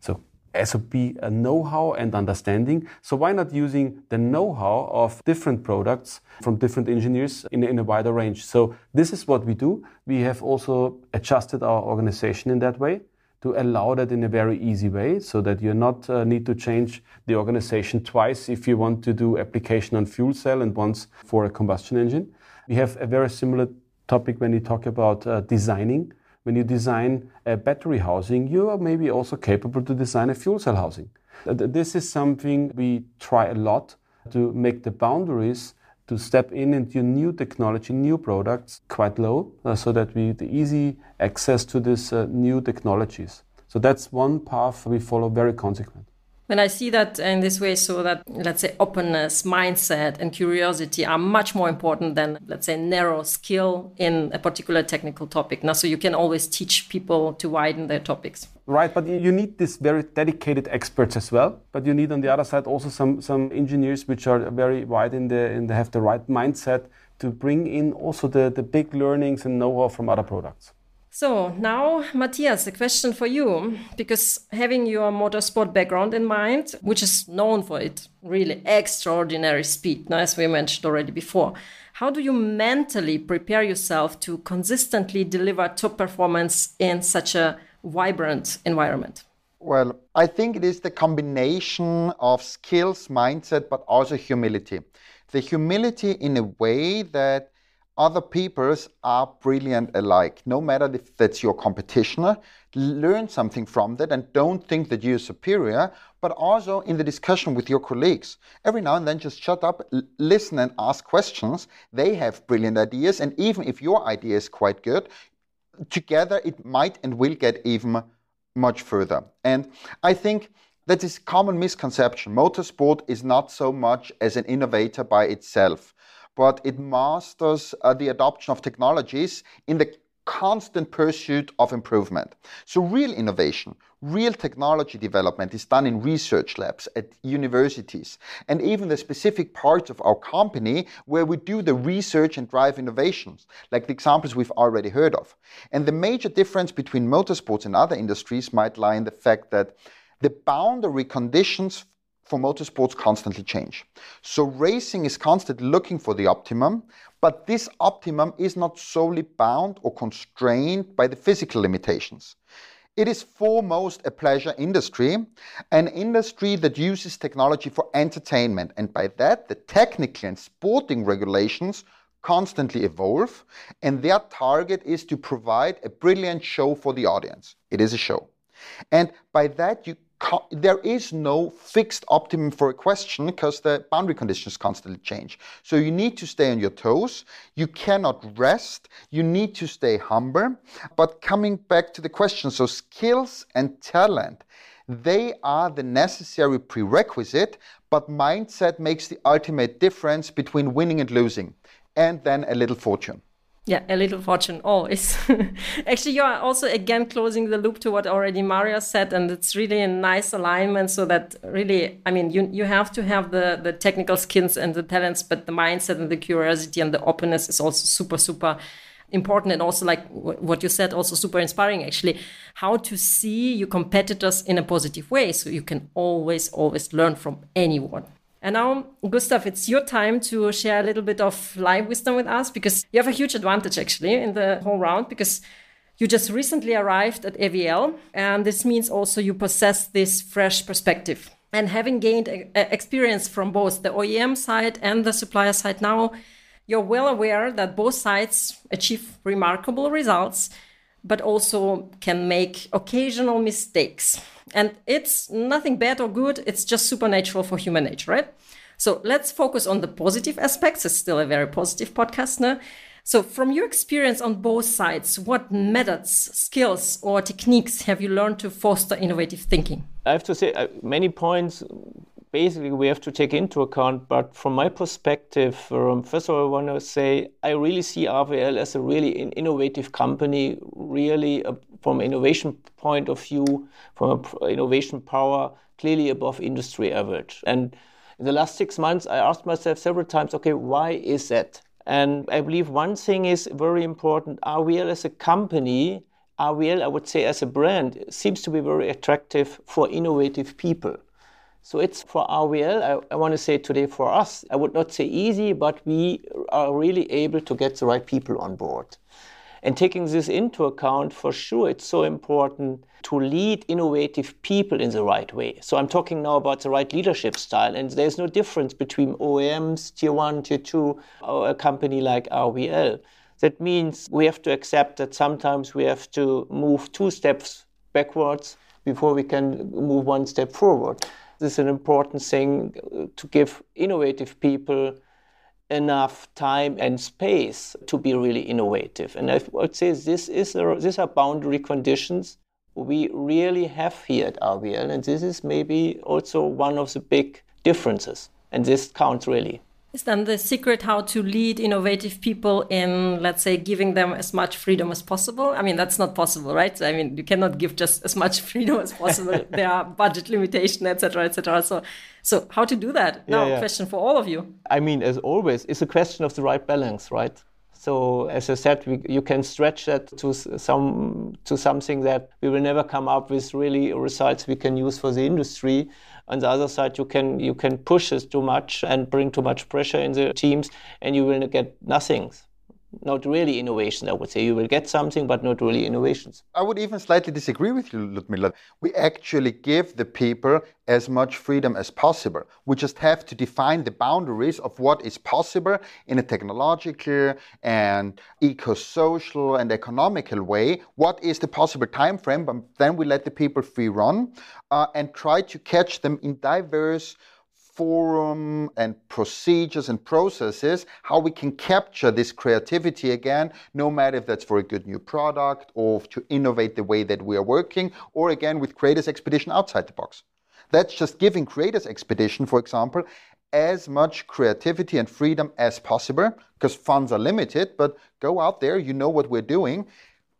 so SOP a know-how and understanding. So why not using the know-how of different products from different engineers in, in a wider range? So this is what we do. We have also adjusted our organization in that way to allow that in a very easy way so that you not uh, need to change the organization twice if you want to do application on fuel cell and once for a combustion engine. We have a very similar topic when you talk about uh, designing when you design a battery housing, you are maybe also capable to design a fuel cell housing. This is something we try a lot to make the boundaries to step in into new technology, new products quite low, uh, so that we the easy access to these uh, new technologies. So that's one path we follow very consequent. When I see that in this way, so that let's say openness, mindset, and curiosity are much more important than let's say narrow skill in a particular technical topic. Now, so you can always teach people to widen their topics. Right, but you need this very dedicated experts as well. But you need on the other side also some some engineers which are very wide in the the have the right mindset to bring in also the the big learnings and know-how from other products. So now, Matthias, a question for you, because having your motorsport background in mind, which is known for its really extraordinary speed, as we mentioned already before, how do you mentally prepare yourself to consistently deliver top performance in such a vibrant environment? Well, I think it is the combination of skills, mindset, but also humility. The humility in a way that other peoples are brilliant alike. No matter if that's your competition, learn something from that and don't think that you're superior, but also in the discussion with your colleagues. Every now and then just shut up, listen and ask questions. They have brilliant ideas, and even if your idea is quite good, together it might and will get even much further. And I think that is common misconception. Motorsport is not so much as an innovator by itself but it masters uh, the adoption of technologies in the constant pursuit of improvement. So, real innovation, real technology development is done in research labs at universities and even the specific parts of our company where we do the research and drive innovations, like the examples we've already heard of. And the major difference between motorsports and other industries might lie in the fact that the boundary conditions for motorsports constantly change. So racing is constantly looking for the optimum, but this optimum is not solely bound or constrained by the physical limitations. It is foremost a pleasure industry, an industry that uses technology for entertainment, and by that, the technical and sporting regulations constantly evolve, and their target is to provide a brilliant show for the audience. It is a show. And by that, you there is no fixed optimum for a question because the boundary conditions constantly change. So you need to stay on your toes. You cannot rest. You need to stay humble. But coming back to the question, so skills and talent, they are the necessary prerequisite, but mindset makes the ultimate difference between winning and losing, and then a little fortune. Yeah, a little fortune always. Actually, you are also again closing the loop to what already Mario said, and it's really a nice alignment. So that really, I mean, you you have to have the the technical skills and the talents, but the mindset and the curiosity and the openness is also super super important and also like what you said also super inspiring actually how to see your competitors in a positive way so you can always always learn from anyone and now, Gustav, it's your time to share a little bit of life wisdom with us because you have a huge advantage actually in the whole round because you just recently arrived at AVL, and this means also you possess this fresh perspective. And having gained experience from both the OEM side and the supplier side now, you're well aware that both sides achieve remarkable results, but also can make occasional mistakes. And it's nothing bad or good, it's just supernatural for human nature, right? So let's focus on the positive aspects. It's still a very positive podcast. No? So, from your experience on both sides, what methods, skills, or techniques have you learned to foster innovative thinking? I have to say, uh, many points basically we have to take into account. But from my perspective, um, first of all, I want to say I really see AVL as a really innovative company, really uh, from an innovation point of view, from an innovation power, clearly above industry average. And in the last six months, I asked myself several times, okay, why is that? And I believe one thing is very important. AVL as a company, AVL, I would say as a brand, seems to be very attractive for innovative people. So it's for AVL, I, I want to say today for us, I would not say easy, but we are really able to get the right people on board. And taking this into account, for sure, it's so important to lead innovative people in the right way. So I'm talking now about the right leadership style. And there's no difference between OEMs, tier one, tier two, or a company like AVL. That means we have to accept that sometimes we have to move two steps backwards before we can move one step forward. Is an important thing uh, to give innovative people enough time and space to be really innovative. And I would say this is a, these are boundary conditions we really have here at AVL, and this is maybe also one of the big differences. And this counts really. Is then the secret how to lead innovative people in, let's say, giving them as much freedom as possible? I mean, that's not possible, right? I mean, you cannot give just as much freedom as possible. there are budget limitation, etc., etc. So, so how to do that? Yeah, now, yeah. question for all of you. I mean, as always, it's a question of the right balance, right? So as I said, we, you can stretch that to some to something that we will never come up with really results we can use for the industry. On the other side, you can you can push this too much and bring too much pressure in the teams, and you will get nothing not really innovation, I would say. You will get something, but not really innovations. I would even slightly disagree with you, Ludmilla. We actually give the people as much freedom as possible. We just have to define the boundaries of what is possible in a technological and eco-social and economical way. What is the possible time frame? But then we let the people free run uh, and try to catch them in diverse forum and procedures and processes, how we can capture this creativity again, no matter if that's for a good new product or to innovate the way that we are working, or again with Creators Expedition outside the box. That's just giving Creators Expedition, for example, as much creativity and freedom as possible, because funds are limited, but go out there, you know what we're doing.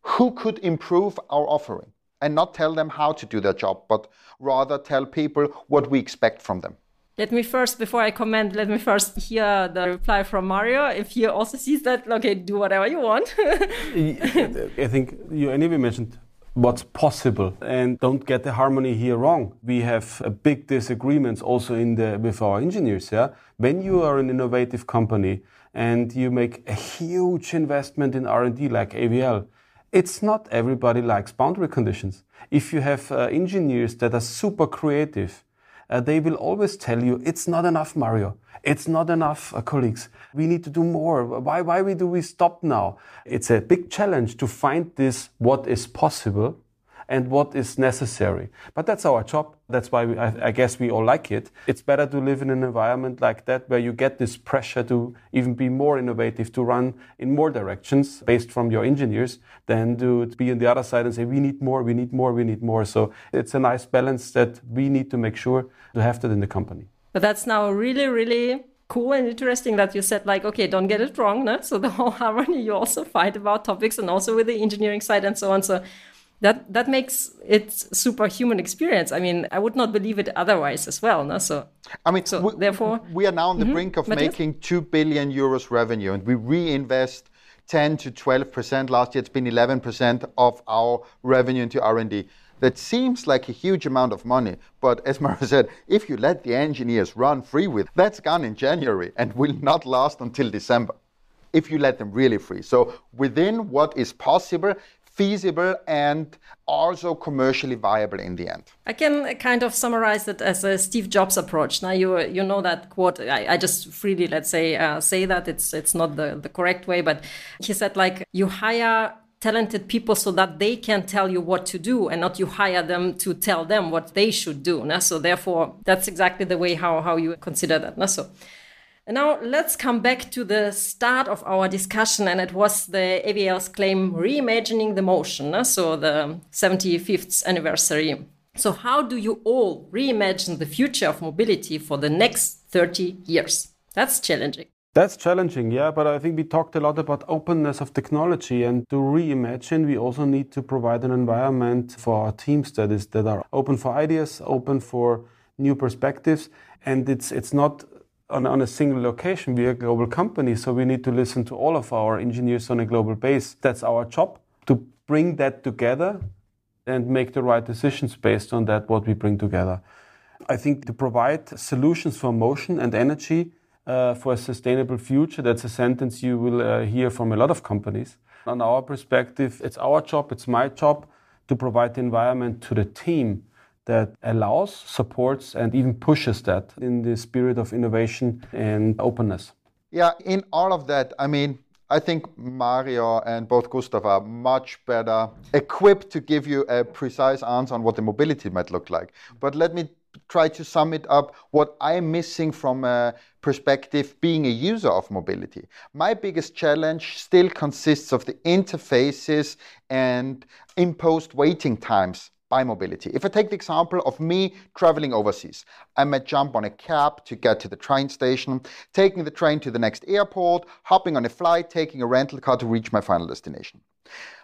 Who could improve our offering? And not tell them how to do their job, but rather tell people what we expect from them. Let me first, before I comment, let me first hear the reply from Mario. If he also sees that, okay, do whatever you want. I think you anyway mentioned what's possible and don't get the harmony here wrong. We have big disagreements also in the with our engineers. Yeah, when you are an innovative company and you make a huge investment in R and D like AVL, it's not everybody likes boundary conditions. If you have uh, engineers that are super creative uh, they will always tell you it's not enough, Mario. It's not enough, uh, colleagues. We need to do more. Why, why do we stop now? It's a big challenge to find this, what is possible and what is necessary. But that's our job. That's why we, I, I, guess we all like it. It's better to live in an environment like that where you get this pressure to even be more innovative, to run in more directions based from your engineers than to be on the other side and say, we need more, we need more, we need more. So it's a nice balance that we need to make sure to have that in the company. But that's now really, really cool and interesting that you said like okay don't get it wrong no? so the whole harmony you also fight about topics and also with the engineering side and so on so that that makes it superhuman experience. I mean, I would not believe it otherwise as well. No? So I mean, so we, therefore, we are now on the mm-hmm. brink of Matthias? making two billion euros revenue, and we reinvest 10 to 12 percent. Last year, it's been 11 percent of our revenue into R&D. That seems like a huge amount of money, but as Mario said, if you let the engineers run free with, that's gone in January and will not last until December if you let them really free. So within what is possible, feasible and also commercially viable in the end. I can kind of summarize it as a Steve Jobs approach. Now you you know that quote. I, I just freely let's say uh, say that it's it's not the the correct way, but he said like you hire talented people so that they can tell you what to do and not you hire them to tell them what they should do. No? So therefore, that's exactly the way how, how you consider that. No? So and now let's come back to the start of our discussion, and it was the AVL's claim reimagining the motion, so the 75th anniversary. So, how do you all reimagine the future of mobility for the next 30 years? That's challenging. That's challenging, yeah, but I think we talked a lot about openness of technology and to reimagine we also need to provide an environment for our teams that is that are open for ideas, open for new perspectives and it's it's not on, on a single location. We are a global company, so we need to listen to all of our engineers on a global base. That's our job to bring that together and make the right decisions based on that, what we bring together. I think to provide solutions for motion and energy uh, for a sustainable future, that's a sentence you will uh, hear from a lot of companies. On our perspective, it's our job, it's my job to provide the environment to the team that allows, supports, and even pushes that in the spirit of innovation and openness. Yeah, in all of that, I mean, I think Mario and both Gustav are much better equipped to give you a precise answer on what the mobility might look like. But let me try to sum it up what I'm missing from a perspective being a user of mobility. My biggest challenge still consists of the interfaces and imposed waiting times mobility. If I take the example of me traveling overseas, I might jump on a cab to get to the train station, taking the train to the next airport, hopping on a flight, taking a rental car to reach my final destination.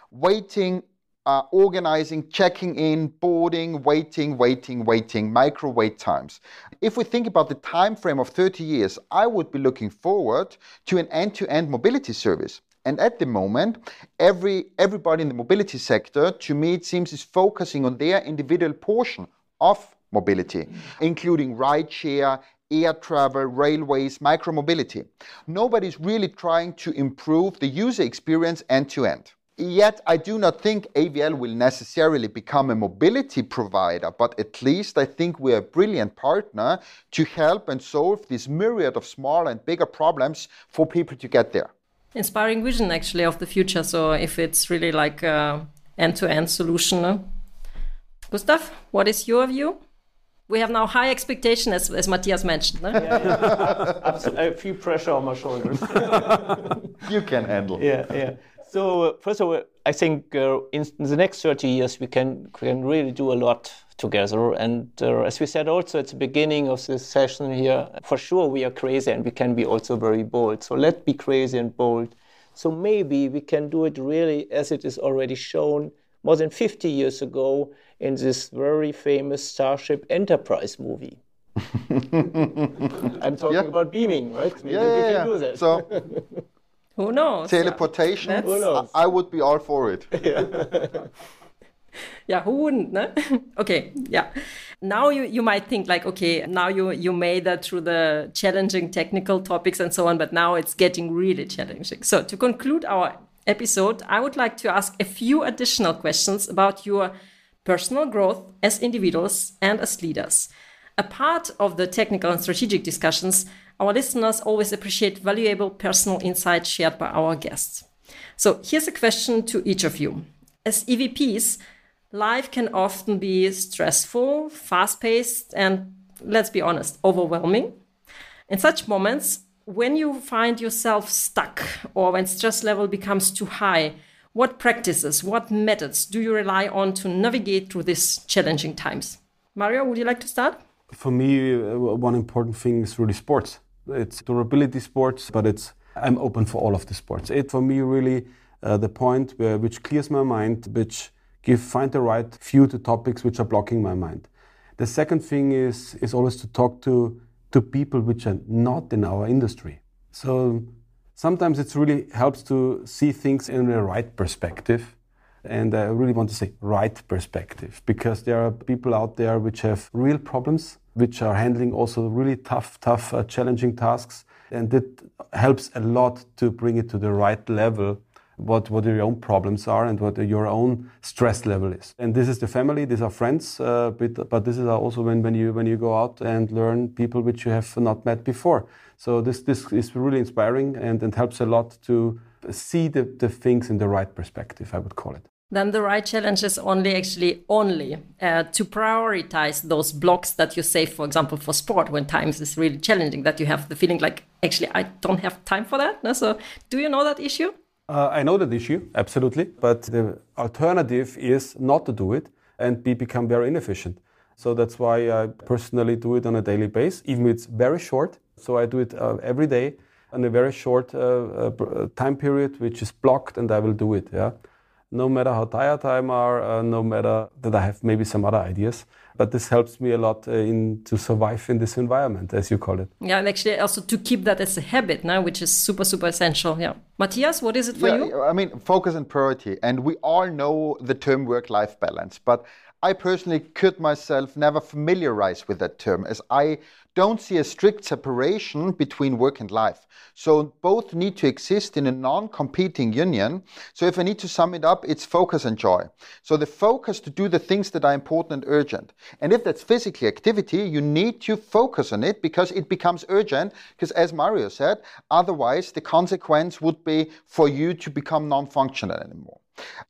Waiting uh, organizing, checking in, boarding, waiting, waiting, waiting, micro wait times. If we think about the time frame of 30 years, I would be looking forward to an end-to-end mobility service. And at the moment, every everybody in the mobility sector, to me, it seems is focusing on their individual portion of mobility, including rideshare, air travel, railways, micromobility. Nobody's really trying to improve the user experience end to end. Yet, I do not think AVL will necessarily become a mobility provider, but at least I think we're a brilliant partner to help and solve this myriad of small and bigger problems for people to get there inspiring vision actually of the future. So if it's really like a end-to-end solution. Gustav, what is your view? We have now high expectation, as, as Matthias mentioned. No? Yeah, yeah. I feel pressure on my shoulders. you can handle. Yeah, yeah. So first of all, I think uh, in the next 30 years we can can really do a lot together. And uh, as we said also at the beginning of this session here, for sure we are crazy and we can be also very bold. So let's be crazy and bold. So maybe we can do it really as it is already shown more than 50 years ago in this very famous Starship Enterprise movie. I'm talking yeah. about beaming, right? Maybe yeah, yeah, yeah. do that. So who knows? Teleportation. Yeah. Who knows? I, I would be all for it. Yeah. yeah, who wouldn't? No? okay, yeah. Now you, you might think like, okay, now you, you made that through the challenging technical topics and so on, but now it's getting really challenging. So to conclude our episode, I would like to ask a few additional questions about your personal growth as individuals and as leaders. A part of the technical and strategic discussions, our listeners always appreciate valuable personal insights shared by our guests. So here's a question to each of you. As EVPs, life can often be stressful, fast paced, and let's be honest, overwhelming. In such moments, when you find yourself stuck or when stress level becomes too high, what practices, what methods do you rely on to navigate through these challenging times? Mario, would you like to start? For me, uh, one important thing is really sports. It's durability sports, but it's I'm open for all of the sports. It for me really uh, the point where which clears my mind, which give find the right view to topics which are blocking my mind. The second thing is is always to talk to to people which are not in our industry. So sometimes it really helps to see things in the right perspective. And I really want to say right perspective because there are people out there which have real problems, which are handling also really tough, tough, uh, challenging tasks. And it helps a lot to bring it to the right level what, what your own problems are and what your own stress level is. And this is the family, these are friends, uh, but, but this is also when, when, you, when you go out and learn people which you have not met before. So this, this is really inspiring and, and helps a lot to see the, the things in the right perspective, I would call it. Then the right challenge is only actually only uh, to prioritize those blocks that you save, for example, for sport when times is really challenging. That you have the feeling like actually I don't have time for that. No? So do you know that issue? Uh, I know that issue absolutely, but the alternative is not to do it and be become very inefficient. So that's why I personally do it on a daily basis, even if it's very short. So I do it uh, every day on a very short uh, uh, time period, which is blocked, and I will do it. Yeah, no matter how tired I am, uh, no matter that I have maybe some other ideas. But this helps me a lot uh, in to survive in this environment, as you call it. Yeah, and actually also to keep that as a habit now, which is super super essential. Yeah, Matthias, what is it for yeah, you? I mean, focus and priority, and we all know the term work-life balance, but I personally could myself never familiarize with that term as I don't see a strict separation between work and life. So both need to exist in a non-competing union. So if I need to sum it up, it's focus and joy. So the focus to do the things that are important and urgent. And if that's physical activity, you need to focus on it because it becomes urgent. Because as Mario said, otherwise the consequence would be for you to become non-functional anymore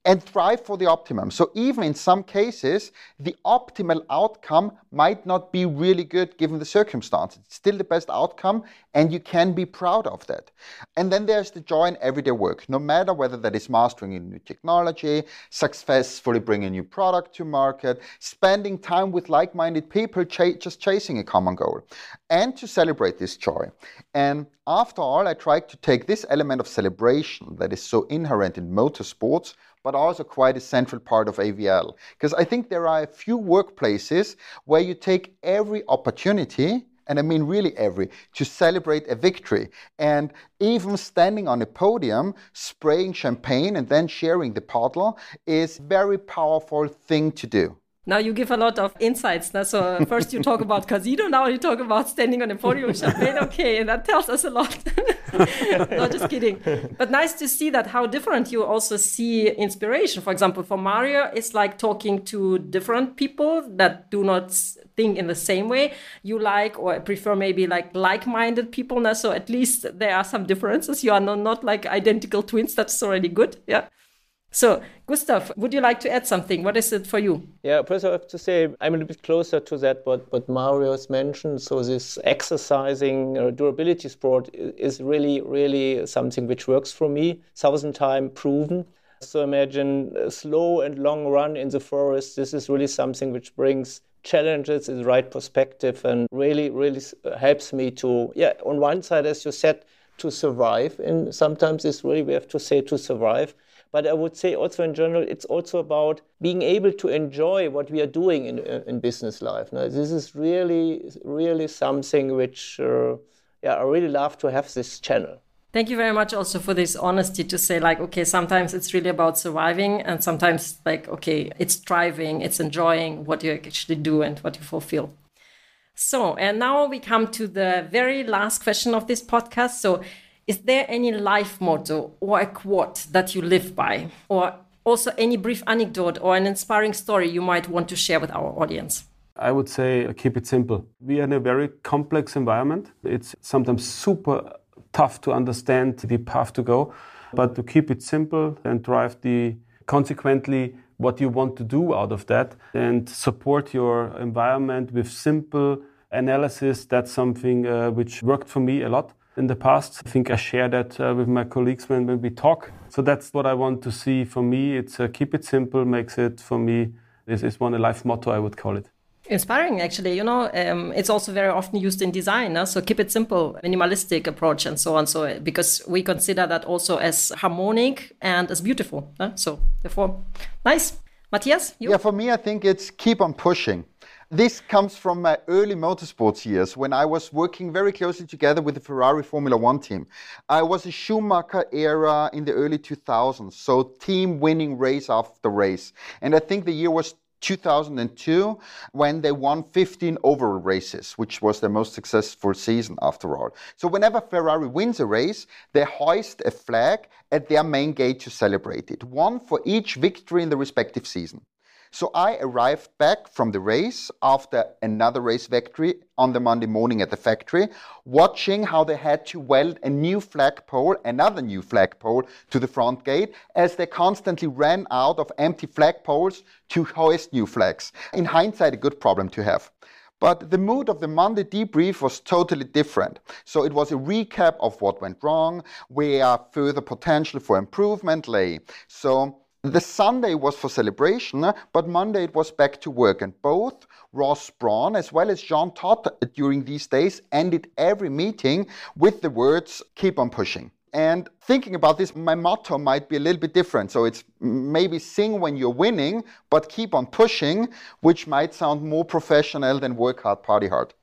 and strive for the optimum. So even in some cases, the optimal outcome might not be really good given the circumstances. It's still the best outcome and you can be proud of that. And then there's the joy in everyday work, no matter whether that is mastering a new technology, successfully bringing a new product to market, spending time with like-minded people, ch- just chasing a common goal, and to celebrate this joy. And after all, I try to take this element of celebration that is so inherent in motorsports but also quite a central part of AVL. Because I think there are a few workplaces where you take every opportunity and I mean really every, to celebrate a victory. And even standing on a podium, spraying champagne and then sharing the bottle is a very powerful thing to do. Now you give a lot of insights. Now, so first you talk about casino, now you talk about standing on a podium champagne. Okay, and that tells us a lot. no, just kidding. But nice to see that how different you also see inspiration. For example, for Mario, it's like talking to different people that do not think in the same way. You like or prefer maybe like like-minded people. Now, so at least there are some differences. You are not, not like identical twins. That's already good. Yeah. So, Gustav, would you like to add something? What is it for you? Yeah, first I have to say I'm a little bit closer to that what, what Mario has mentioned. So this exercising uh, durability sport is really, really something which works for me, thousand time proven. So imagine a slow and long run in the forest. This is really something which brings challenges in the right perspective and really, really helps me to, yeah, on one side, as you said, to survive. And sometimes it's really, we have to say to survive but I would say also in general, it's also about being able to enjoy what we are doing in, in business life. Now, this is really, really something which, uh, yeah, I really love to have this channel. Thank you very much also for this honesty to say like, okay, sometimes it's really about surviving and sometimes like, okay, it's striving, it's enjoying what you actually do and what you fulfill. So, and now we come to the very last question of this podcast. So, is there any life motto or a quote that you live by? Or also any brief anecdote or an inspiring story you might want to share with our audience? I would say uh, keep it simple. We are in a very complex environment. It's sometimes super tough to understand the path to go, but to keep it simple and drive the consequently what you want to do out of that and support your environment with simple analysis. That's something uh, which worked for me a lot in the past. I think I share that uh, with my colleagues when, when we talk. So that's what I want to see for me. It's uh, keep it simple, makes it for me is, is one a life motto I would call it. Inspiring, actually. You know, um, it's also very often used in design. Uh, so keep it simple, minimalistic approach, and so on. So because we consider that also as harmonic and as beautiful. Uh? So therefore, nice. Matthias, you? Yeah, for me, I think it's keep on pushing. This comes from my early motorsports years when I was working very closely together with the Ferrari Formula One team. I was a Schumacher era in the early 2000s, so team winning race after race. And I think the year was 2002 when they won 15 overall races, which was their most successful season after all. So whenever Ferrari wins a race, they hoist a flag at their main gate to celebrate it, one for each victory in the respective season. So I arrived back from the race after another race victory on the Monday morning at the factory, watching how they had to weld a new flagpole, another new flagpole, to the front gate as they constantly ran out of empty flagpoles to hoist new flags. In hindsight, a good problem to have. But the mood of the Monday debrief was totally different. So it was a recap of what went wrong, where further potential for improvement lay. So the Sunday was for celebration, but Monday it was back to work. And both Ross Brawn as well as Jean Todt during these days ended every meeting with the words, keep on pushing. And thinking about this, my motto might be a little bit different. So it's maybe sing when you're winning, but keep on pushing, which might sound more professional than work hard, party hard.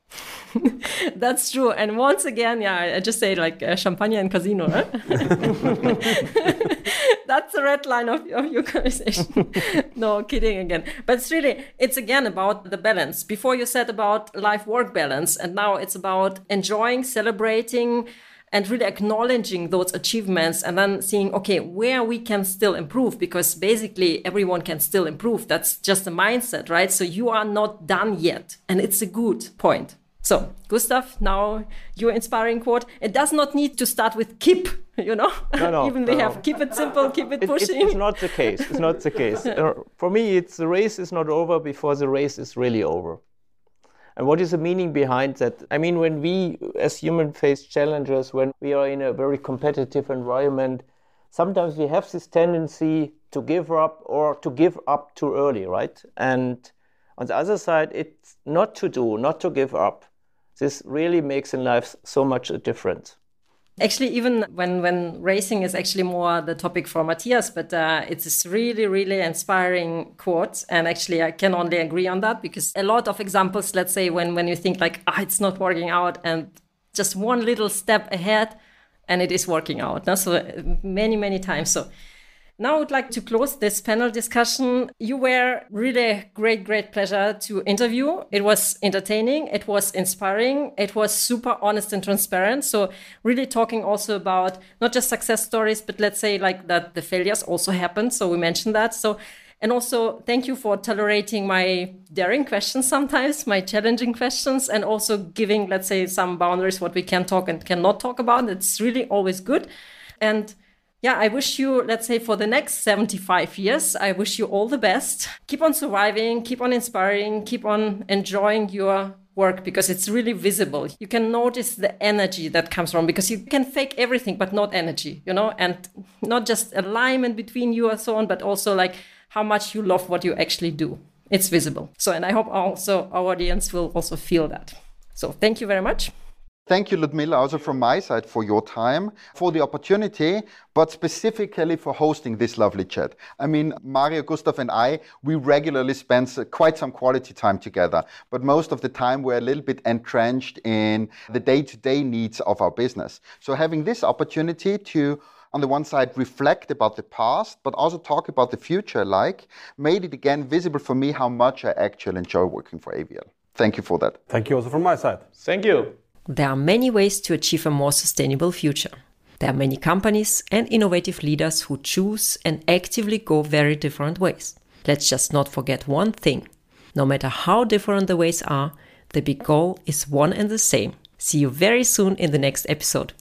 That's true. And once again, yeah, I just say like uh, champagne and casino. Huh? That's the red line of, of your conversation. no, kidding again. But it's really, it's again about the balance. Before you said about life work balance, and now it's about enjoying, celebrating, and really acknowledging those achievements and then seeing, okay, where we can still improve because basically everyone can still improve. That's just a mindset, right? So you are not done yet. And it's a good point. So, Gustav, now your inspiring quote. It does not need to start with keep, you know? No, no, Even we no. have keep it simple, keep it It- pushing. it's not the case. It's not the case. Uh, For me, it's the race is not over before the race is really over. And what is the meaning behind that? I mean, when we as human face challenges, when we are in a very competitive environment, sometimes we have this tendency to give up or to give up too early, right? And on the other side, it's not to do, not to give up. This really makes in life so much a difference. Actually, even when, when racing is actually more the topic for Matthias, but uh, it's really, really inspiring quote. And actually, I can only agree on that because a lot of examples, let's say, when, when you think like, ah, it's not working out, and just one little step ahead, and it is working out. no? So uh, many, many times. So now I would like to close this panel discussion. You were really great, great pleasure to interview. It was entertaining. It was inspiring. It was super honest and transparent. So really talking also about not just success stories, but let's say like that the failures also happened. So we mentioned that. So and also, thank you for tolerating my daring questions sometimes, my challenging questions, and also giving, let's say, some boundaries what we can talk and cannot talk about. It's really always good. And yeah, I wish you, let's say, for the next 75 years, I wish you all the best. Keep on surviving, keep on inspiring, keep on enjoying your work because it's really visible. You can notice the energy that comes from because you can fake everything, but not energy, you know, and not just alignment between you and so on, but also like how much you love what you actually do. It's visible. So, and I hope also our audience will also feel that. So, thank you very much. Thank you, Ludmilla, also from my side for your time, for the opportunity, but specifically for hosting this lovely chat. I mean, Mario, Gustav, and I, we regularly spend quite some quality time together, but most of the time we're a little bit entrenched in the day to day needs of our business. So having this opportunity to on the one side reflect about the past, but also talk about the future, like made it again visible for me how much I actually enjoy working for AVL. Thank you for that. Thank you also from my side. Thank you. There are many ways to achieve a more sustainable future. There are many companies and innovative leaders who choose and actively go very different ways. Let's just not forget one thing. No matter how different the ways are, the big goal is one and the same. See you very soon in the next episode.